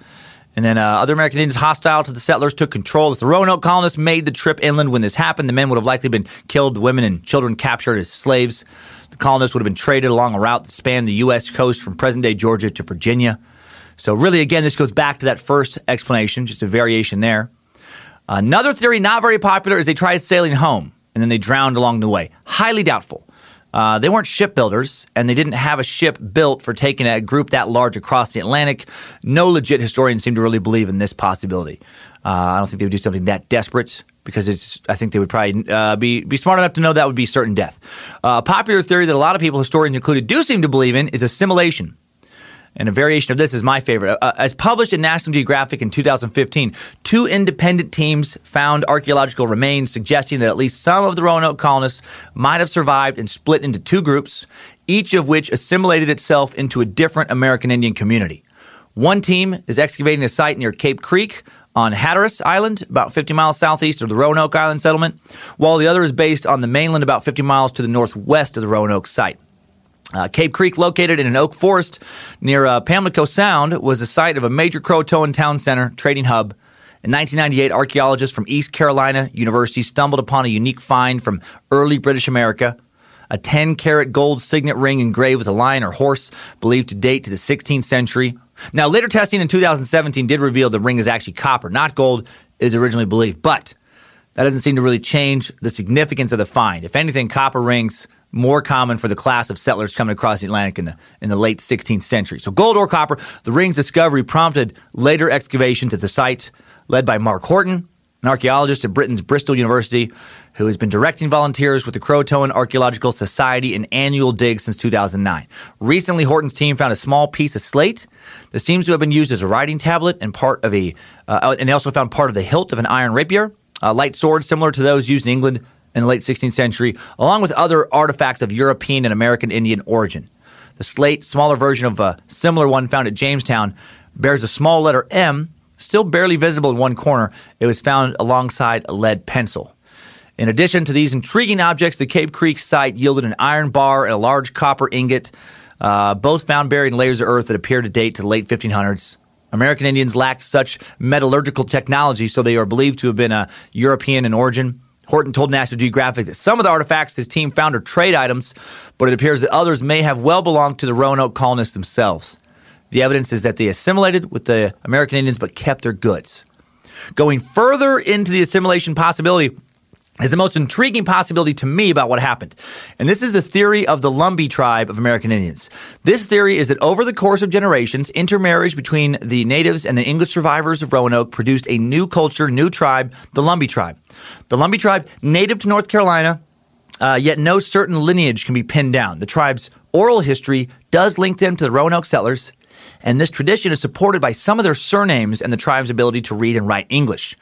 C: And then uh, other American Indians hostile to the settlers took control. If the Roanoke colonists made the trip inland when this happened, the men would have likely been killed, the women and children captured as slaves. The colonists would have been traded along a route that spanned the U.S. coast from present day Georgia to Virginia. So, really, again, this goes back to that first explanation, just a variation there. Another theory, not very popular, is they tried sailing home and then they drowned along the way. Highly doubtful. Uh, they weren't shipbuilders, and they didn't have a ship built for taking a group that large across the Atlantic. No legit historians seem to really believe in this possibility. Uh, I don't think they would do something that desperate because it's. I think they would probably uh, be be smart enough to know that would be certain death. Uh, a popular theory that a lot of people, historians included, do seem to believe in is assimilation and a variation of this is my favorite. Uh, as published in National Geographic in 2015, two independent teams found archaeological remains suggesting that at least some of the Roanoke colonists might have survived and split into two groups, each of which assimilated itself into a different American Indian community. One team is excavating a site near Cape Creek on Hatteras Island, about 50 miles southeast of the Roanoke Island settlement, while the other is based on the mainland about 50 miles to the northwest of the Roanoke site. Uh, Cape Creek, located in an oak forest near uh, Pamlico Sound, was the site of a major Croatoan town center trading hub. In 1998, archaeologists from East Carolina University stumbled upon a unique find from early British America a 10 carat gold signet ring engraved with a lion or horse, believed to date to the 16th century. Now, later testing in 2017 did reveal the ring is actually copper, not gold, as originally believed. But that doesn't seem to really change the significance of the find. If anything, copper rings more common for the class of settlers coming across the Atlantic in the, in the late 16th century. So, gold or copper, the ring's discovery prompted later excavations at the site led by Mark Horton, an archaeologist at Britain's Bristol University, who has been directing volunteers with the Croatoan Archaeological Society in annual digs since 2009. Recently, Horton's team found a small piece of slate that seems to have been used as a writing tablet and part of a, uh, and they also found part of the hilt of an iron rapier, a light sword similar to those used in England in the late 16th century, along with other artifacts of European and American Indian origin. The slate, smaller version of a similar one found at Jamestown, bears a small letter M, still barely visible in one corner. It was found alongside a lead pencil. In addition to these intriguing objects, the Cape Creek site yielded an iron bar and a large copper ingot, uh, both found buried in layers of earth that appear to date to the late 1500s. American Indians lacked such metallurgical technology, so they are believed to have been a European in origin. Horton told National Geographic that some of the artifacts his team found are trade items, but it appears that others may have well belonged to the Roanoke colonists themselves. The evidence is that they assimilated with the American Indians but kept their goods. Going further into the assimilation possibility, is the most intriguing possibility to me about what happened. And this is the theory of the Lumbee tribe of American Indians. This theory is that over the course of generations, intermarriage between the natives and the English survivors of Roanoke produced a new culture, new tribe, the Lumbee tribe. The Lumbee tribe, native to North Carolina, uh, yet no certain lineage can be pinned down. The tribe's oral history does link them to the Roanoke settlers, and this tradition is supported by some of their surnames and the tribe's ability to read and write English.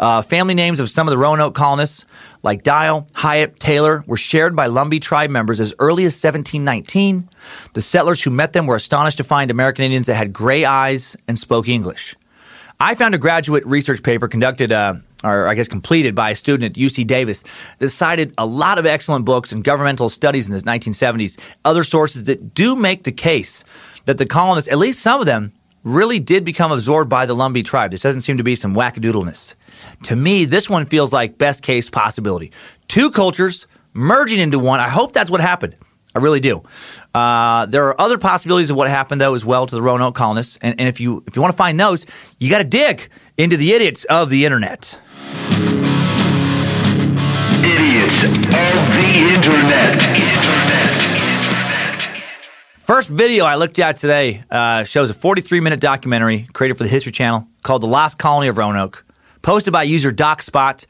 C: Uh, family names of some of the Roanoke colonists, like Dial, Hyatt, Taylor, were shared by Lumbee tribe members as early as 1719. The settlers who met them were astonished to find American Indians that had gray eyes and spoke English. I found a graduate research paper conducted, uh, or I guess completed by a student at UC Davis that cited a lot of excellent books and governmental studies in the 1970s, other sources that do make the case that the colonists, at least some of them, really did become absorbed by the Lumbee tribe. This doesn't seem to be some wackadoodleness. To me, this one feels like best case possibility. Two cultures merging into one. I hope that's what happened. I really do. Uh, there are other possibilities of what happened though as well to the Roanoke colonists, and, and if you if you want to find those, you got to dig into the idiots of the internet.
F: Idiots of the Internet. Internet.
C: First video I looked at today uh, shows a 43 minute documentary created for the History Channel called "The Lost Colony of Roanoke." posted by user DocSpot.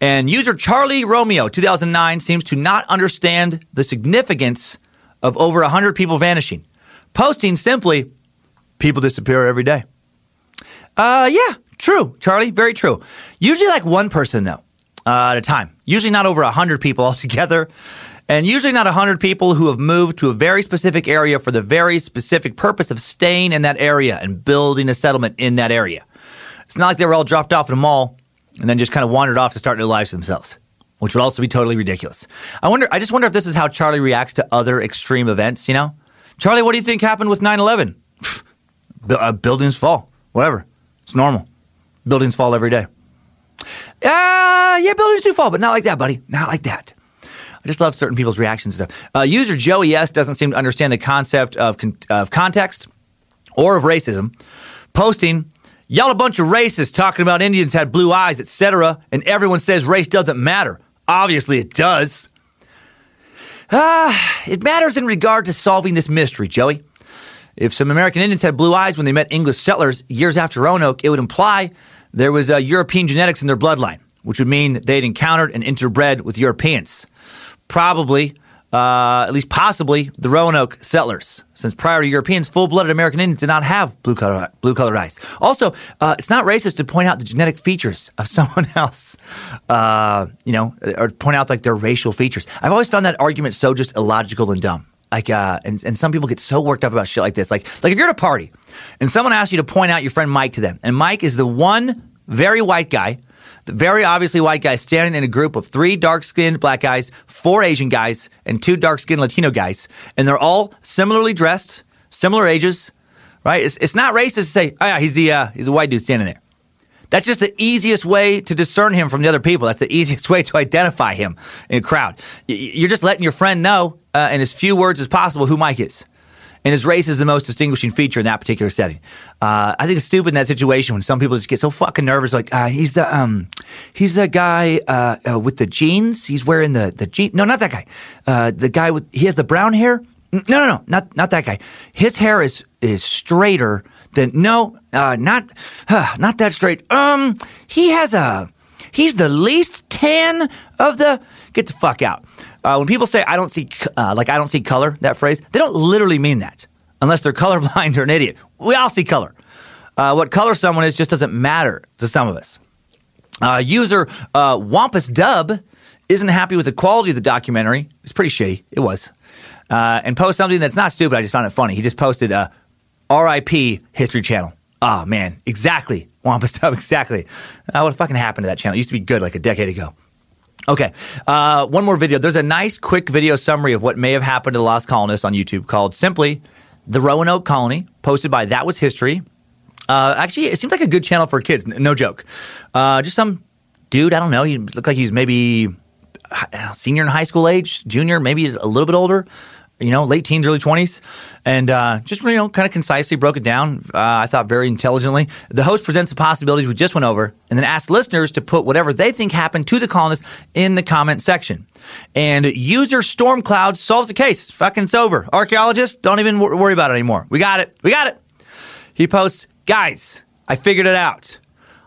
C: And user Charlie Romeo, 2009, seems to not understand the significance of over 100 people vanishing, posting simply, people disappear every day. Uh, yeah, true, Charlie, very true. Usually like one person, though, uh, at a time. Usually not over 100 people altogether. And usually not 100 people who have moved to a very specific area for the very specific purpose of staying in that area and building a settlement in that area. It's not like they were all dropped off at a mall and then just kind of wandered off to start new lives themselves, which would also be totally ridiculous. I wonder. I just wonder if this is how Charlie reacts to other extreme events. You know, Charlie, what do you think happened with 9/11? Uh, buildings fall. Whatever. It's normal. Buildings fall every day. Uh, yeah, buildings do fall, but not like that, buddy. Not like that. I just love certain people's reactions and stuff. Uh, user Joey S doesn't seem to understand the concept of, con- of context or of racism. Posting, y'all a bunch of racists talking about Indians had blue eyes, etc., and everyone says race doesn't matter. Obviously, it does. Ah, it matters in regard to solving this mystery, Joey. If some American Indians had blue eyes when they met English settlers years after Roanoke, it would imply there was uh, European genetics in their bloodline, which would mean they'd encountered and interbred with Europeans. Probably, uh, at least possibly, the Roanoke settlers, since prior to Europeans, full-blooded American Indians did not have blue color blue colored eyes. Also, uh, it's not racist to point out the genetic features of someone else, uh, you know, or point out like their racial features. I've always found that argument so just illogical and dumb. Like, uh, and, and some people get so worked up about shit like this. Like, like if you're at a party and someone asks you to point out your friend Mike to them, and Mike is the one very white guy, very obviously white guy standing in a group of three dark skinned black guys, four Asian guys, and two dark skinned Latino guys, and they're all similarly dressed, similar ages, right? It's, it's not racist to say, oh yeah, he's the uh, he's a white dude standing there. That's just the easiest way to discern him from the other people. That's the easiest way to identify him in a crowd. You're just letting your friend know uh, in as few words as possible who Mike is. And his race is the most distinguishing feature in that particular setting. Uh, I think it's stupid in that situation when some people just get so fucking nervous. Like, uh, he's the um, he's the guy uh, uh, with the jeans. He's wearing the the jean. No, not that guy. Uh, the guy with he has the brown hair. No, no, no, not not that guy. His hair is is straighter than no, uh, not not that straight. Um, he has a he's the least tan of the. Get the fuck out. Uh, when people say I don't see uh, like I don't see color, that phrase, they don't literally mean that unless they're colorblind or an idiot. We all see color. Uh, what color someone is just doesn't matter to some of us. Uh, user uh, Wampus Dub isn't happy with the quality of the documentary. It's pretty shitty. It was. Uh, and post something that's not stupid. I just found it funny. He just posted uh, RIP History Channel. Oh, man. Exactly. Wampus Dub, exactly. Uh, what fucking happened to that channel? It used to be good like a decade ago. Okay, uh, one more video. There's a nice, quick video summary of what may have happened to the lost colonists on YouTube called simply "The Roanoke Colony," posted by That Was History. Uh, actually, it seems like a good channel for kids. n- No joke. Uh, just some dude. I don't know. He looked like he was maybe senior in high school age, junior, maybe a little bit older. You know, late teens, early twenties, and uh, just you know, kind of concisely broke it down. Uh, I thought very intelligently. The host presents the possibilities we just went over, and then asks listeners to put whatever they think happened to the colonists in the comment section. And user Stormcloud solves the case. Fucking it's over. Archaeologists don't even wor- worry about it anymore. We got it. We got it. He posts, guys, I figured it out.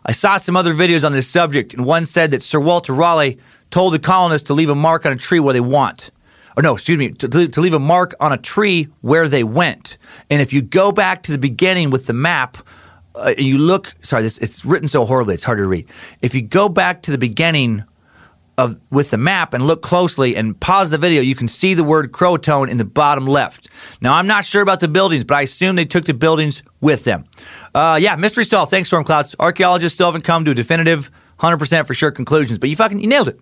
C: I saw some other videos on this subject, and one said that Sir Walter Raleigh told the colonists to leave a mark on a tree where they want. Or no, excuse me, to, to leave a mark on a tree where they went. And if you go back to the beginning with the map, uh, and you look, sorry, this, it's written so horribly, it's hard to read. If you go back to the beginning of with the map and look closely and pause the video, you can see the word Croatoan in the bottom left. Now, I'm not sure about the buildings, but I assume they took the buildings with them. Uh, yeah, mystery solved. Thanks, Storm Clouds. Archaeologists still haven't come to a definitive, 100% for sure conclusions, but you fucking you nailed it.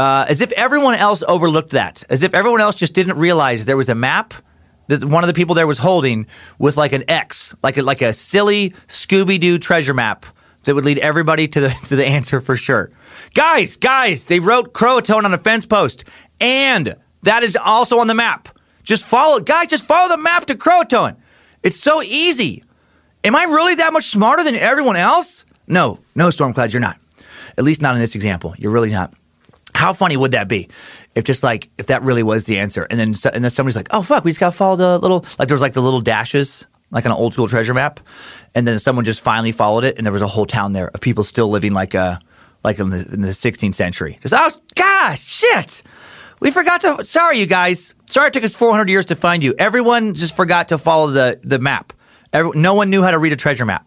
C: Uh, as if everyone else overlooked that. As if everyone else just didn't realize there was a map that one of the people there was holding with like an X, like a, like a silly Scooby Doo treasure map that would lead everybody to the to the answer for sure. Guys, guys, they wrote Croatoan on a fence post, and that is also on the map. Just follow, guys. Just follow the map to Croatoan. It's so easy. Am I really that much smarter than everyone else? No, no, Stormcloud, you're not. At least not in this example. You're really not. How funny would that be if just like if that really was the answer, and then and then somebody's like, oh fuck, we just gotta follow the little like there was like the little dashes like on an old school treasure map, and then someone just finally followed it, and there was a whole town there of people still living like a like in the, in the 16th century. Just oh gosh, shit, we forgot to. Sorry, you guys. Sorry, it took us 400 years to find you. Everyone just forgot to follow the the map. Every, no one knew how to read a treasure map.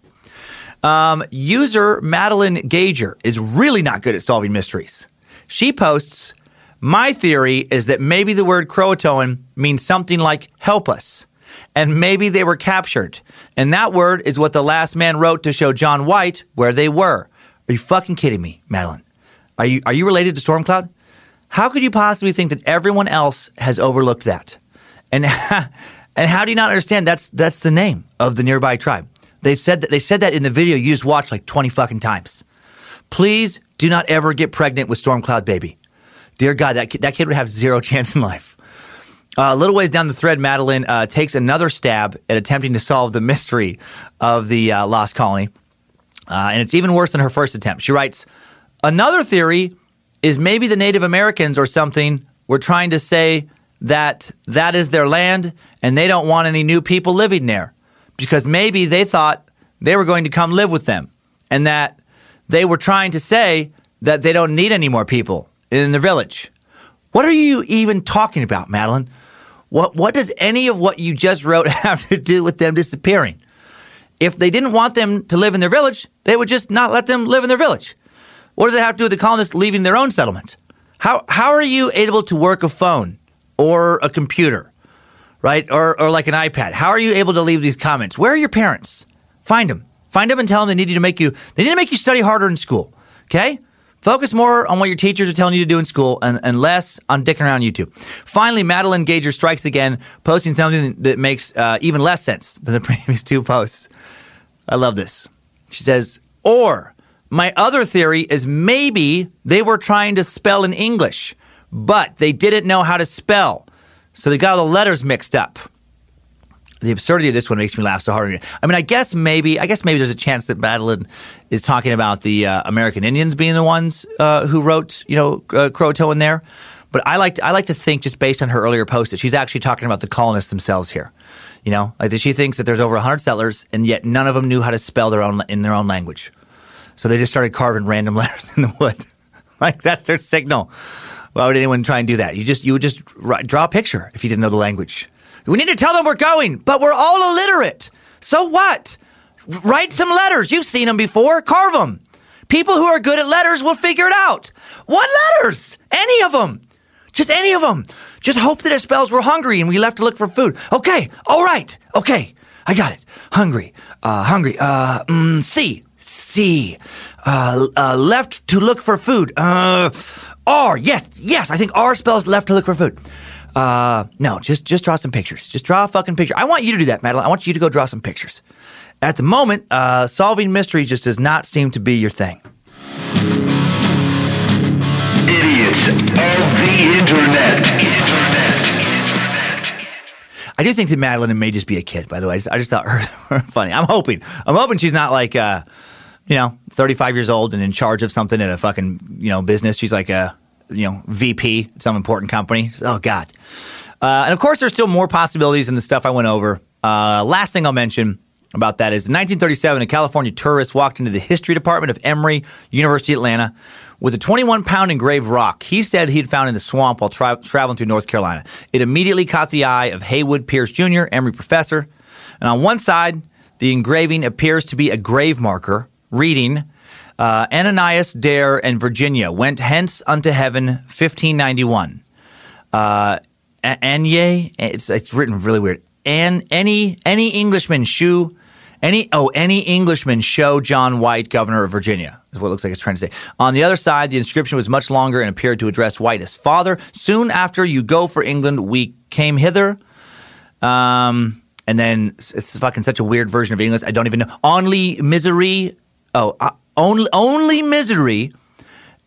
C: Um, user Madeline Gager is really not good at solving mysteries. She posts, My theory is that maybe the word Croatoan means something like help us. and maybe they were captured. And that word is what the last man wrote to show John White where they were. Are you fucking kidding me, Madeline? Are you are you related to Stormcloud? How could you possibly think that everyone else has overlooked that? And and how do you not understand that's that's the name of the nearby tribe? They said that they said that in the video you just watched like 20 fucking times. Please do not ever get pregnant with Storm Cloud baby. Dear God, that kid, that kid would have zero chance in life. Uh, a little ways down the thread, Madeline uh, takes another stab at attempting to solve the mystery of the uh, lost colony. Uh, and it's even worse than her first attempt. She writes Another theory is maybe the Native Americans or something were trying to say that that is their land and they don't want any new people living there because maybe they thought they were going to come live with them and that they were trying to say that they don't need any more people in the village. What are you even talking about, Madeline? What, what does any of what you just wrote have to do with them disappearing? If they didn't want them to live in their village, they would just not let them live in their village. What does it have to do with the colonists leaving their own settlement? How, how are you able to work a phone or a computer, right? Or, or like an iPad? How are you able to leave these comments? Where are your parents? Find them. Find them and tell them they need you to make you, they need to make you study harder in school. Okay? Focus more on what your teachers are telling you to do in school and, and less on dicking around YouTube. Finally, Madeline Gager strikes again, posting something that makes uh, even less sense than the previous two posts. I love this. She says, or my other theory is maybe they were trying to spell in English, but they didn't know how to spell. So they got all the letters mixed up. The absurdity of this one makes me laugh so hard. I mean, I guess maybe, I guess maybe there's a chance that Madeline is talking about the uh, American Indians being the ones uh, who wrote, you know, uh, Croatoan in there. But I like, to, I like to think, just based on her earlier post, that she's actually talking about the colonists themselves here. You know, like that she thinks that there's over 100 settlers, and yet none of them knew how to spell their own in their own language. So they just started carving random letters in the wood. like that's their signal. Why would anyone try and do that? You just you would just draw a picture if you didn't know the language. We need to tell them we're going, but we're all illiterate. So what? Write some letters. You've seen them before. Carve them. People who are good at letters will figure it out. What letters? Any of them. Just any of them. Just hope that it spells we're hungry and we left to look for food. Okay. All right. Okay. I got it. Hungry. Uh, hungry. Uh, mm, C. C. Uh, uh, left to look for food. Uh, R. Yes. Yes. I think R spells left to look for food. Uh, no, just just draw some pictures. Just draw a fucking picture. I want you to do that, Madeline. I want you to go draw some pictures. At the moment, uh, solving mysteries just does not seem to be your thing.
F: Idiots of the Internet. Internet. internet.
C: I do think that Madeline may just be a kid. By the way, I just, I just thought her, her funny. I'm hoping. I'm hoping she's not like, uh, you know, 35 years old and in charge of something in a fucking you know business. She's like a you know VP at some important company. Oh God. Uh, and of course, there's still more possibilities in the stuff I went over. Uh, last thing I'll mention about that is in 1937, a California tourist walked into the history department of Emory University, Atlanta, with a 21 pound engraved rock he said he'd found in the swamp while tra- traveling through North Carolina. It immediately caught the eye of Haywood Pearce Jr., Emory professor. And on one side, the engraving appears to be a grave marker reading, uh, Ananias, Dare, and Virginia went hence unto heaven, 1591. Uh, Anye, it's, it's written really weird. And any any Englishman shoe any oh any Englishman show John White, governor of Virginia, is what it looks like it's trying to say. On the other side, the inscription was much longer and appeared to address White as father. Soon after you go for England, we came hither. Um, and then it's fucking such a weird version of English. I don't even know. Only misery. Oh, uh, only only misery,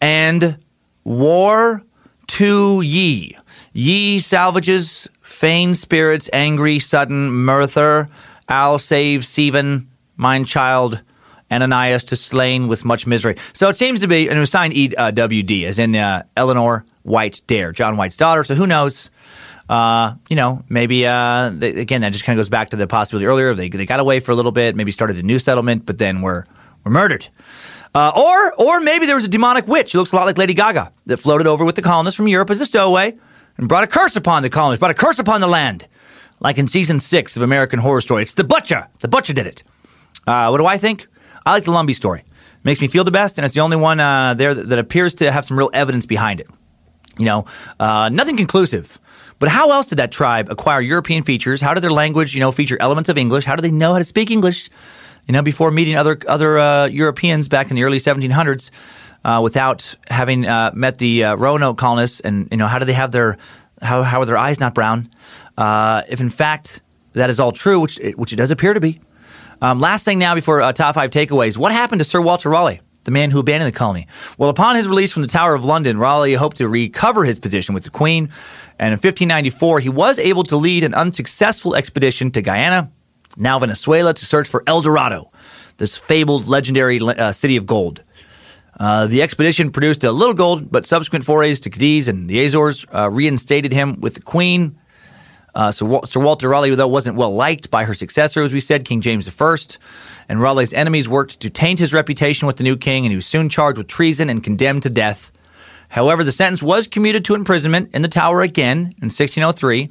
C: and war to ye. Ye salvages, fain spirits, angry, sudden, murther, I'll save Stephen, mine child, Ananias to slain with much misery. So it seems to be, and it was signed EWD, as in uh, Eleanor White Dare, John White's daughter. So who knows? Uh, you know, maybe uh, they, again that just kind of goes back to the possibility earlier. They they got away for a little bit, maybe started a new settlement, but then were were murdered. Uh, or or maybe there was a demonic witch who looks a lot like Lady Gaga that floated over with the colonists from Europe as a stowaway and brought a curse upon the colonists, brought a curse upon the land like in season six of American Horror Story. It's the butcher. The butcher did it. Uh, what do I think? I like the Lumbee story. Makes me feel the best, and it's the only one uh, there that, that, appears to have some real evidence behind it. You know, uh, nothing conclusive. But how else did that tribe acquire European features? How did their language, you know, feature elements of English? How do they know how to speak English? You know, before meeting other other uh, Europeans back in the early 1700s, uh, without having uh, met the uh, Roanoke colonists, and you know, how do they have their how how are their eyes not brown? Uh, if in fact that is all true, which it, which it does appear to be. Um, last thing now before top five takeaways: What happened to Sir Walter Raleigh? the man who abandoned the colony. Well, upon his release from the Tower of London, Raleigh hoped to recover his position with the Queen, and in 1594 he was able to lead an unsuccessful expedition to Guyana, now Venezuela, to search for El Dorado, this fabled legendary uh, city of gold. Uh, the expedition produced a little gold, but subsequent forays to Cadiz and the Azores uh, reinstated him with the Queen. Uh, Sir, Sir Walter Raleigh, though, wasn't well liked by her successor, as we said, King James I and Raleigh's enemies worked to taint his reputation with the new king, and he was soon charged with treason and condemned to death. However, the sentence was commuted to imprisonment in the Tower again in 1603,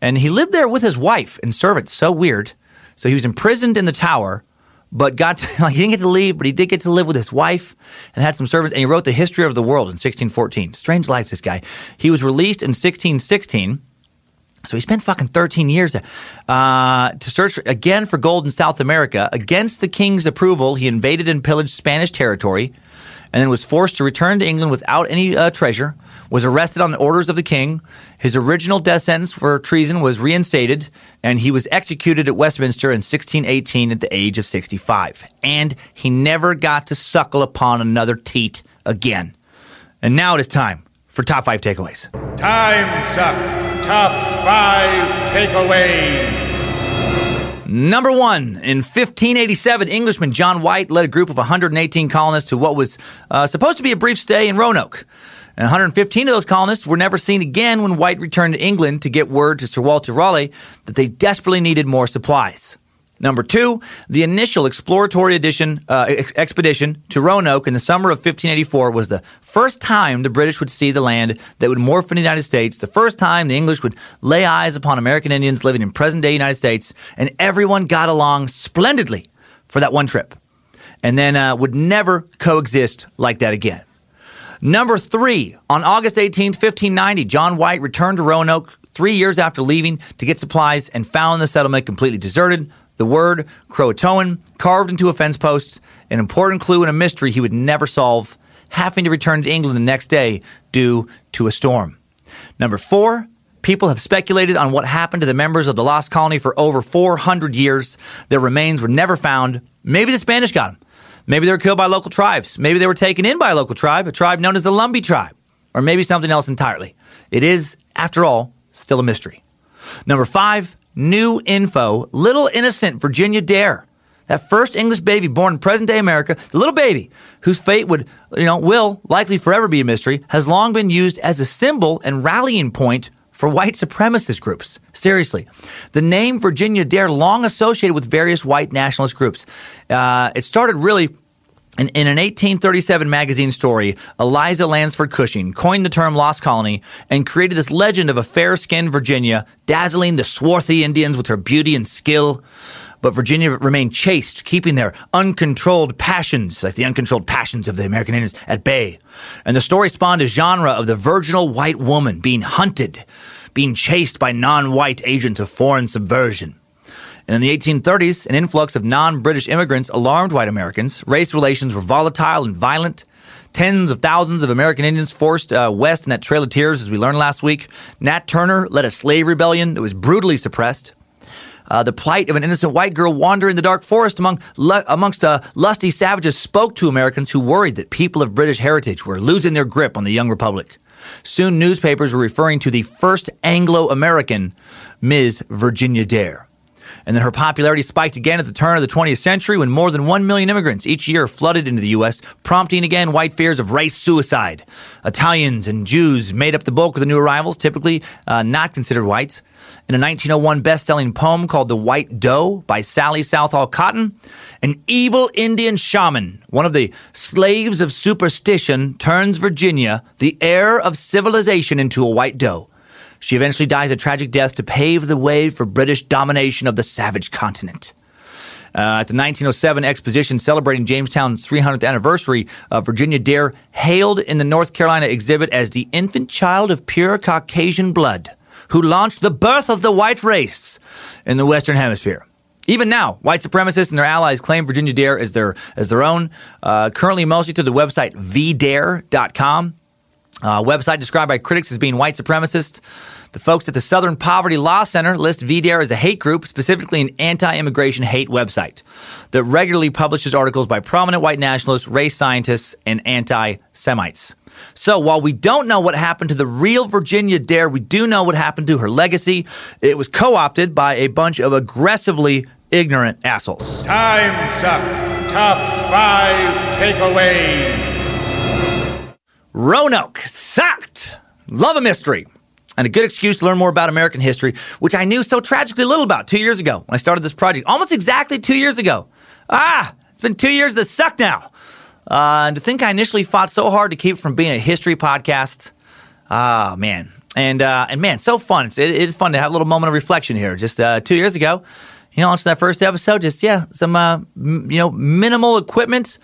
C: and he lived there with his wife and servants. So weird. So he was imprisoned in the Tower, but got to, like he didn't get to leave, but he did get to live with his wife and had some servants. And he wrote the history of the world in 1614. Strange life, this guy. He was released in 1616 so he spent fucking 13 years uh, to search again for gold in South America. Against the king's approval, he invaded and pillaged Spanish territory and then was forced to return to England without any uh, treasure, was arrested on the orders of the king. His original death sentence for treason was reinstated, and he was executed at Westminster in 1618 at the age of 65. And he never got to suckle upon another teat again. And now it is time for top five takeaways.
E: Time suck. Top five takeaways.
C: Number one, in 1587, Englishman John White led a group of 118 colonists to what was uh, supposed to be a brief stay in Roanoke. And 115 of those colonists were never seen again when White returned to England to get word to Sir Walter Raleigh that they desperately needed more supplies. Number two, the initial exploratory edition, uh, ex- expedition to Roanoke in the summer of 1584 was the first time the British would see the land that would morph into the United States, the first time the English would lay eyes upon American Indians living in present day United States, and everyone got along splendidly for that one trip, and then uh, would never coexist like that again. Number three, on August 18, 1590, John White returned to Roanoke three years after leaving to get supplies and found the settlement completely deserted, the word Croatoan carved into a fence post, an important clue and a mystery he would never solve, having to return to England the next day due to a storm. Number four, people have speculated on what happened to the members of the lost colony for over 400 years. Their remains were never found. Maybe the Spanish got them. Maybe they were killed by local tribes. Maybe they were taken in by a local tribe, a tribe known as the Lumbee tribe, or maybe something else entirely. It is, after all, still a mystery. Number five, new info. Little innocent Virginia Dare, that first English baby born in present day America, the little baby whose fate would, you know, will likely forever be a mystery, has long been used as a symbol and rallying point for white supremacist groups. Seriously. The name Virginia Dare long associated with various white nationalist groups. Uh, it started really in, in, an 1837 magazine story, Eliza Lanesford Cushing coined the term lost colony and created this legend of a fair skinned Virginia dazzling the swarthy Indians with her beauty and skill. But Virginia remained chaste, keeping their uncontrolled passions, like the uncontrolled passions of the American Indians, at bay. And the story spawned a genre of the virginal white woman being hunted, being chased by non white agents of foreign subversion. And in the 1830s, an influx of non British immigrants alarmed white Americans. Race relations were volatile and violent. Tens of thousands of American Indians forced uh, west in that Trail of Tears, as we learned last week. Nat Turner led a slave rebellion that was brutally suppressed. Uh, the plight of an innocent white girl wandering the dark forest among amongst uh, lusty savages spoke to Americans who worried that people of British heritage were losing their grip on the young republic. Soon, newspapers were referring to the first Anglo American, Ms. Virginia Dare. And then her popularity spiked again at the turn of the 20th century when more than 1 million immigrants each year flooded into the U.S., prompting again white fears of race suicide. Italians and Jews made up the bulk of the new arrivals, typically uh, not considered whites. In a 1901 best selling poem called The White Doe by Sally Southall Cotton, an evil Indian shaman, one of the slaves of superstition, turns Virginia, the heir of civilization, into a white doe. She eventually dies a tragic death to pave the way for British domination of the savage continent. Uh, at the 1907 exposition celebrating Jamestown's 300th anniversary, uh, Virginia Dare hailed in the North Carolina exhibit as the infant child of pure Caucasian blood who launched the birth of the white race in the Western Hemisphere. Even now, white supremacists and their allies claim Virginia Dare as their as their own. Uh, currently, mostly through the website vdare.com, uh, website described by critics as being white supremacist. The folks at the Southern Poverty Law Center list VDARE as a hate group, specifically an anti-immigration hate website that regularly publishes articles by prominent white nationalists, race scientists, and anti-Semites. So while we don't know what happened to the real Virginia Dare, we do know what happened to her legacy. It was co-opted by a bunch of aggressively ignorant assholes.
E: Time suck. Top five takeaways.
C: Roanoke sucked. Love a mystery. And a good excuse to learn more about American history, which I knew so tragically little about two years ago when I started this project. Almost exactly two years ago. Ah, it's been two years that suck now. Uh, and to think I initially fought so hard to keep it from being a history podcast. Ah, man. And, uh, and man, so fun. It's, it, it's fun to have a little moment of reflection here. Just uh, two years ago, you know, launched that first episode. Just, yeah, some, uh, m- you know, minimal equipment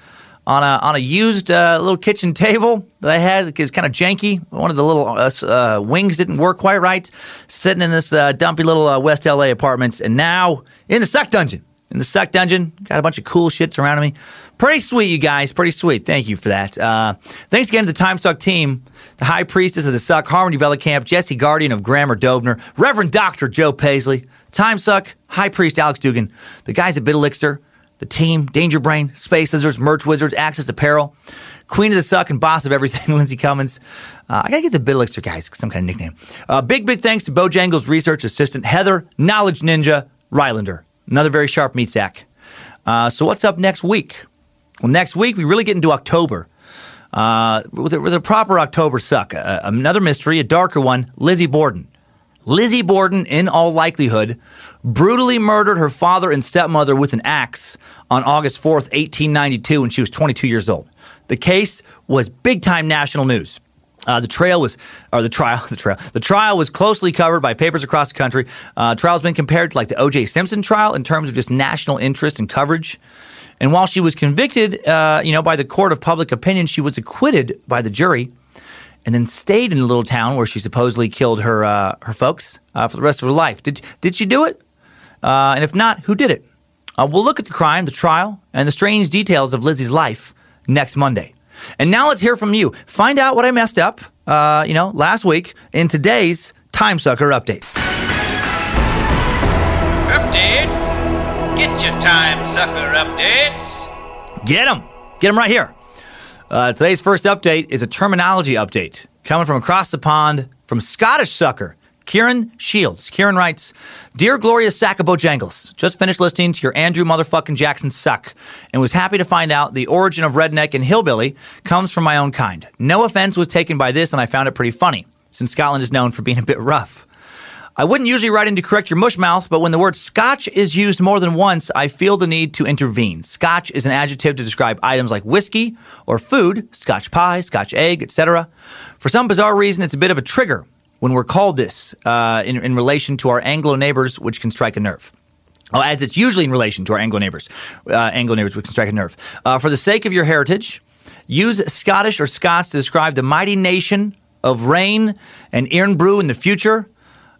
C: on a on a used uh, little kitchen table that I had. It was kind of janky. One of the little uh, uh, wings didn't work quite right. Sitting in this uh, dumpy little uh, West LA apartments, and now in the suck dungeon. In the suck dungeon, got a bunch of cool shit surrounding me. Pretty sweet, you guys. Pretty sweet. Thank you for that. Uh, thanks again to the Time Suck team, the High Priestess of the Suck, Harmony Camp, Jesse Guardian of Grammar Dobner, Reverend Doctor Joe Paisley, Time Suck, High Priest Alex Dugan, the guys at Bitalixer, the team, Danger Brain, Space Lizards, Merch Wizards, Access Apparel, Queen of the Suck, and Boss of Everything, Lindsay Cummins. Uh, I gotta get the Bitalixer guys some kind of nickname. Uh, big, big thanks to Bojangles research assistant Heather, Knowledge Ninja, Rylander. Another very sharp meat sack. Uh, so what's up next week? Well, next week we really get into October. Uh, with, a, with a proper October suck. Uh, another mystery, a darker one, Lizzie Borden. Lizzie Borden, in all likelihood, brutally murdered her father and stepmother with an axe on August 4th, 1892, when she was 22 years old. The case was big time national news. Uh, the trail was, or the trial, the trial, the trial was closely covered by papers across the country. Uh, trial's been compared to like the O.J. Simpson trial in terms of just national interest and coverage. And while she was convicted, uh, you know, by the court of public opinion, she was acquitted by the jury and then stayed in the little town where she supposedly killed her uh, her folks uh, for the rest of her life. Did did she do it? Uh, and if not, who did it? We'll look at the crime, the trial, and the strange details of Lizzie's life next Monday. And now let's hear from you. Find out what I messed up, uh, you know, last week in today's Time Sucker updates.
G: Updates? Get your time sucker updates.
C: Get them. Get them right here. Uh, today's first update is a terminology update coming from across the pond from Scottish Sucker. Kieran Shields. Kieran writes, Dear Gloria Sack of Bojangles, just finished listening to your Andrew motherfucking Jackson suck and was happy to find out the origin of redneck and hillbilly comes from my own kind. No offense was taken by this and I found it pretty funny, since Scotland is known for being a bit rough. I wouldn't usually write in to correct your mush mouth, but when the word scotch is used more than once, I feel the need to intervene. Scotch is an adjective to describe items like whiskey or food, scotch pie, scotch egg, etc. For some bizarre reason, it's a bit of a trigger when we're called this uh, in, in relation to our Anglo neighbors, which can strike a nerve. Oh, as it's usually in relation to our Anglo neighbors, uh, Anglo neighbors, which can strike a nerve. Uh, for the sake of your heritage, use Scottish or Scots to describe the mighty nation of rain and Irn-Bru in the future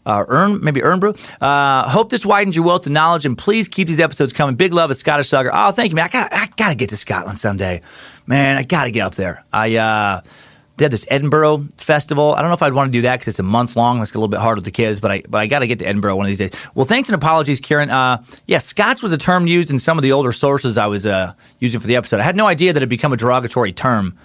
C: uh, Earn, maybe Earn-Bru. Uh, hope this widens your wealth of knowledge, and please keep these episodes coming. Big love, a Scottish Sucker. Oh, thank you, man. I got, I got to get to Scotland someday, man. I got to get up there. I uh, did this Edinburgh festival. I don't know if I'd want to do that because it's a month long. That's a little bit hard with the kids, but I, but I got to get to Edinburgh one of these days. Well, thanks and apologies, Kieran. Uh, yeah, Scotch was a term used in some of the older sources I was uh, using for the episode. I had no idea that it had become a derogatory term.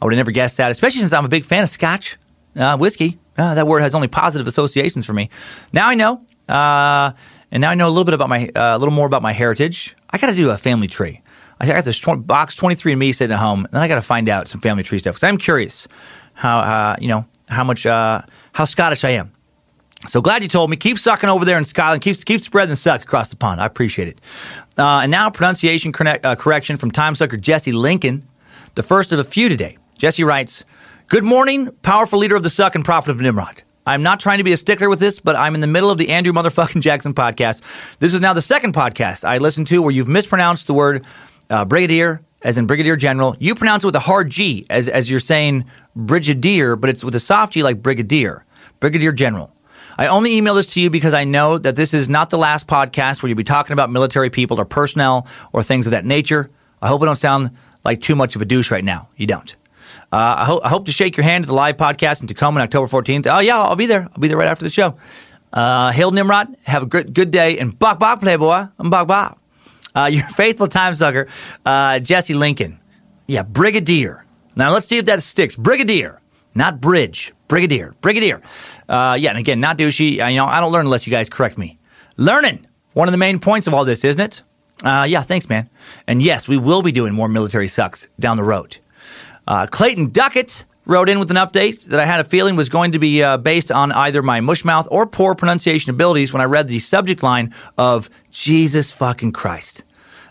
C: I would have never guessed that, especially since I'm a big fan of Scotch uh, whiskey. Uh, that word has only positive associations for me. Now I know, uh, and now I know a little bit about my, uh, a little more about my heritage. I got to do a family tree. I got this box 23 and me sitting at home, and then I got to find out some family tree stuff because I'm curious how, uh, you know, how much, uh, how Scottish I am. So glad you told me. Keep sucking over there in Scotland. Keep, keep spreading suck across the pond. I appreciate it. Uh, and now pronunciation connect, uh, correction from time sucker Jesse Lincoln, the first of a few today. Jesse writes, Good morning, powerful leader of the suck and prophet of Nimrod. I'm not trying to be a stickler with this, but I'm in the middle of the Andrew motherfucking Jackson podcast. This is now the second podcast I listened to where you've mispronounced the word uh, brigadier as in brigadier general. You pronounce it with a hard G as, as you're saying brigadier, but it's with a soft G like brigadier, brigadier general. I only email this to you because I know that this is not the last podcast where you'll be talking about military people or personnel or things of that nature. I hope I don't sound like too much of a douche right now. You don't. Uh, I, ho- I hope to shake your hand at the live podcast in Tacoma on October 14th. Oh, yeah, I'll be there. I'll be there right after the show. Uh, hail Nimrod. Have a good, good day. And bok bok, playboy. I'm bok bok. Uh, your faithful time sucker, uh, Jesse Lincoln. Yeah, Brigadier. Now let's see if that sticks. Brigadier, not Bridge. Brigadier. Brigadier. Uh, yeah, and again, not douchey. Uh, you know, I don't learn unless you guys correct me. Learning. One of the main points of all this, isn't it? Uh, yeah, thanks, man. And yes, we will be doing more military sucks down the road. Uh, Clayton Duckett wrote in with an update that I had a feeling was going to be uh, based on either my mushmouth or poor pronunciation abilities when I read the subject line of Jesus fucking Christ.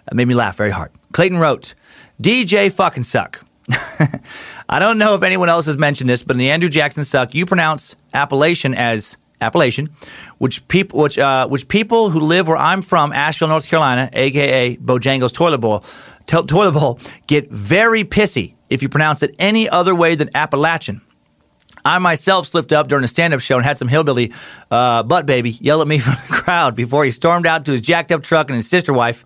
C: That made me laugh very hard. Clayton wrote, DJ fucking suck. I don't know if anyone else has mentioned this, but in the Andrew Jackson suck, you pronounce Appalachian as Appalachian, which people which uh, which people who live where I'm from, Asheville, North Carolina, aka Bojangles Toilet Bowl, to- Toilet Bowl, get very pissy if you pronounce it any other way than Appalachian. I myself slipped up during a stand up show and had some hillbilly uh, butt baby yell at me from the crowd before he stormed out to his jacked up truck and his sister wife.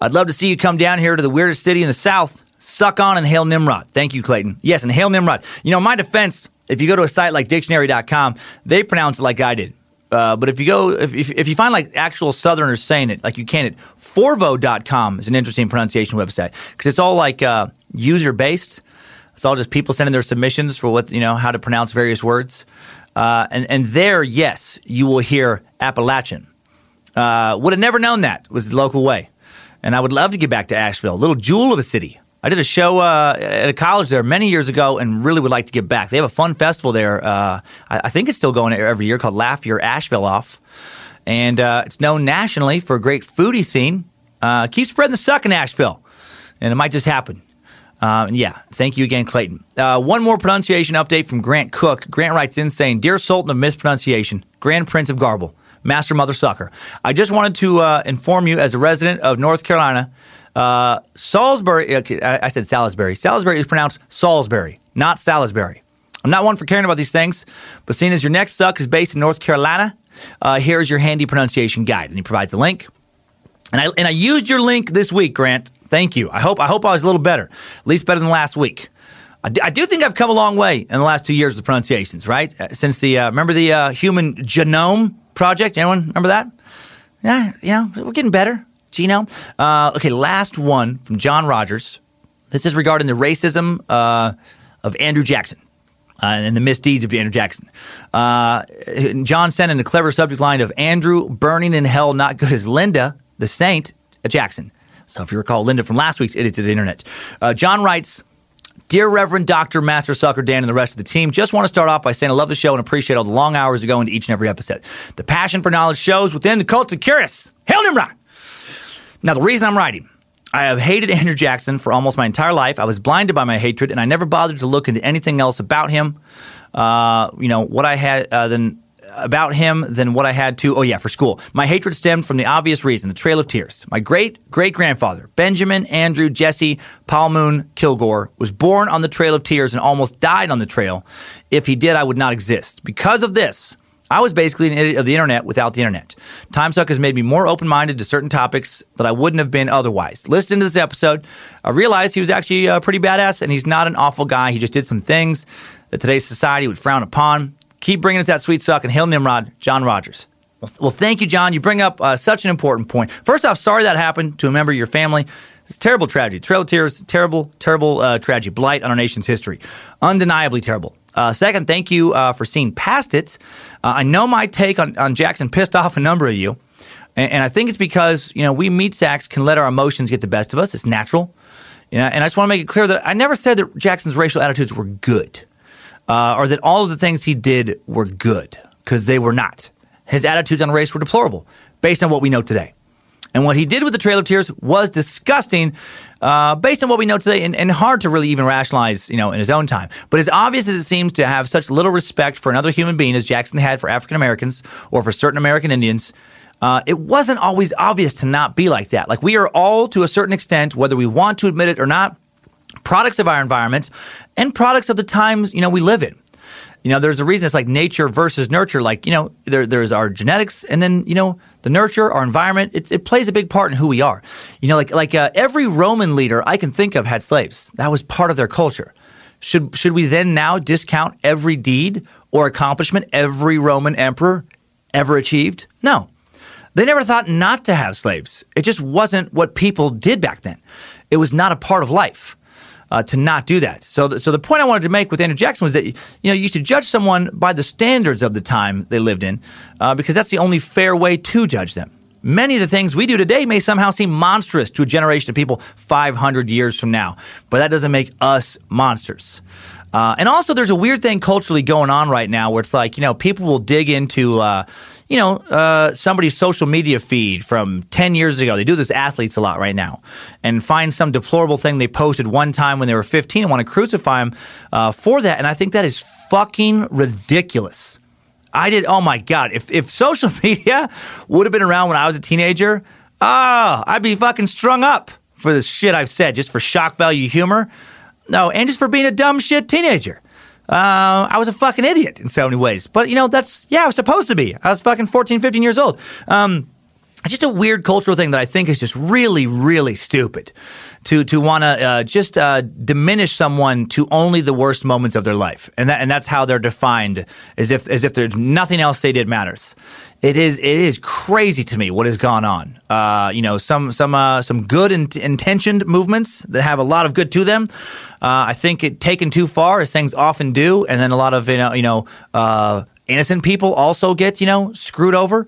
C: I'd love to see you come down here to the weirdest city in the South. Suck on and hail Nimrod. Thank you, Clayton. Yes, and hail Nimrod. You know, my defense, if you go to a site like dictionary.com, they pronounce it like I did. Uh, but if you go, if, if, if you find like actual Southerners saying it, like you can at Forvo.com is an interesting pronunciation website because it's all like uh, user based. It's all just people sending their submissions for what, you know, how to pronounce various words. Uh, and, and there, yes, you will hear Appalachian. Uh, would have never known that was the local way. And I would love to get back to Asheville, a little jewel of a city. I did a show uh, at a college there many years ago and really would like to get back. They have a fun festival there. Uh, I, I think it's still going every year called Laugh Your Asheville Off. And uh, it's known nationally for a great foodie scene. Uh, keep spreading the suck in Asheville, and it might just happen. Uh, yeah, thank you again, Clayton. Uh, one more pronunciation update from Grant Cook. Grant writes in saying, Dear Sultan of Mispronunciation, Grand Prince of Garble, Master Mother Sucker, I just wanted to uh, inform you as a resident of North Carolina, uh, Salisbury, okay, I, I said Salisbury. Salisbury is pronounced Salisbury, not Salisbury. I'm not one for caring about these things, but seeing as your next suck is based in North Carolina, uh, here's your handy pronunciation guide. And he provides a link. And I, and I used your link this week, Grant. Thank you. I hope I hope I was a little better, at least better than last week. I do, I do think I've come a long way in the last two years with pronunciations, right? Uh, Since the uh, remember the uh, Human Genome Project. Anyone remember that? Yeah, you know we're getting better. Genome. Uh, okay, last one from John Rogers. This is regarding the racism uh, of Andrew Jackson. Uh, and the misdeeds of Andrew Jackson. Uh, John sent in a clever subject line of Andrew burning in hell, not good as Linda, the saint, at Jackson. So if you recall Linda from last week's Idiot to the Internet. Uh, John writes, Dear Reverend Dr. Master Sucker Dan and the rest of the team, just want to start off by saying I love the show and appreciate all the long hours that go into each and every episode. The passion for knowledge shows within the cult of curious. Hail Nimrod! Now, the reason I'm writing, I have hated Andrew Jackson for almost my entire life. I was blinded by my hatred, and I never bothered to look into anything else about him. Uh, you know what I had uh, then about him than what I had to. Oh yeah, for school, my hatred stemmed from the obvious reason: the Trail of Tears. My great great grandfather, Benjamin Andrew Jesse Paul Moon Kilgore, was born on the Trail of Tears and almost died on the trail. If he did, I would not exist. Because of this. I was basically an idiot of the internet without the internet. Timesuck has made me more open minded to certain topics that I wouldn't have been otherwise. Listening to this episode, I realized he was actually uh, pretty badass and he's not an awful guy. He just did some things that today's society would frown upon. Keep bringing us that sweet suck and hail Nimrod, John Rogers. Well, well thank you, John. You bring up uh, such an important point. First off, sorry that happened to a member of your family. It's terrible tragedy. Trail of Tears, terrible, terrible uh, tragedy. Blight on our nation's history. Undeniably terrible. Uh, second, thank you uh, for seeing past it. Uh, I know my take on, on Jackson pissed off a number of you, and, and I think it's because you know we meat sacks can let our emotions get the best of us. It's natural, you know. And I just want to make it clear that I never said that Jackson's racial attitudes were good, uh, or that all of the things he did were good, because they were not. His attitudes on race were deplorable, based on what we know today. And what he did with the Trail of Tears was disgusting, uh, based on what we know today, and, and hard to really even rationalize, you know, in his own time. But as obvious as it seems to have such little respect for another human being as Jackson had for African Americans or for certain American Indians, uh, it wasn't always obvious to not be like that. Like we are all, to a certain extent, whether we want to admit it or not, products of our environments and products of the times you know we live in. You know, there's a reason it's like nature versus nurture. Like, you know, there, there's our genetics and then, you know, the nurture, our environment, it, it plays a big part in who we are. You know, like, like uh, every Roman leader I can think of had slaves. That was part of their culture. Should, should we then now discount every deed or accomplishment every Roman emperor ever achieved? No. They never thought not to have slaves. It just wasn't what people did back then. It was not a part of life uh, to not do that. So, th- so the point I wanted to make with Andrew Jackson was that you know you should judge someone by the standards of the time they lived in, uh, because that's the only fair way to judge them. Many of the things we do today may somehow seem monstrous to a generation of people 500 years from now, but that doesn't make us monsters. Uh, and also, there's a weird thing culturally going on right now where it's like, you know, people will dig into, uh, you know, uh, somebody's social media feed from 10 years ago. They do this athletes a lot right now and find some deplorable thing they posted one time when they were 15 and want to crucify them uh, for that. And I think that is fucking ridiculous. I did, oh my God, if, if social media would have been around when I was a teenager, oh, I'd be fucking strung up for the shit I've said just for shock value humor. No, and just for being a dumb shit teenager. Uh, I was a fucking idiot in so many ways. But, you know, that's, yeah, I was supposed to be. I was fucking 14, 15 years old. Um, it's just a weird cultural thing that I think is just really, really stupid to to want to uh, just uh, diminish someone to only the worst moments of their life, and that and that's how they're defined, as if as if there's nothing else they did matters. It is it is crazy to me what has gone on. Uh, you know, some some uh, some good in- intentioned movements that have a lot of good to them. Uh, I think it taken too far, as things often do, and then a lot of you know you know uh, innocent people also get you know screwed over.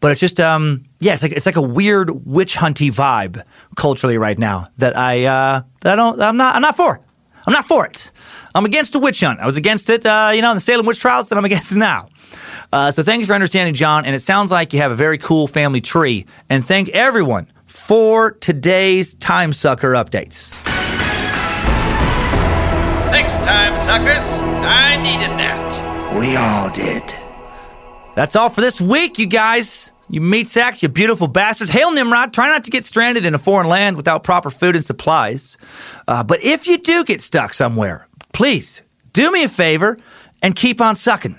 C: But it's just um, yeah, it's like it's like a weird witch hunty vibe culturally right now that I uh, that I don't I'm not I'm not for. I'm not for it. I'm against a witch hunt. I was against it, uh, you know, in the Salem witch trials, and I'm against it now. Uh, so thank you for understanding, John. And it sounds like you have a very cool family tree. And thank everyone for today's Time Sucker updates.
G: Thanks, time suckers. I needed that.
E: We all did.
C: That's all for this week, you guys. You meat sacks, you beautiful bastards. Hail Nimrod. Try not to get stranded in a foreign land without proper food and supplies. Uh, but if you do get stuck somewhere, please do me a favor and keep on sucking.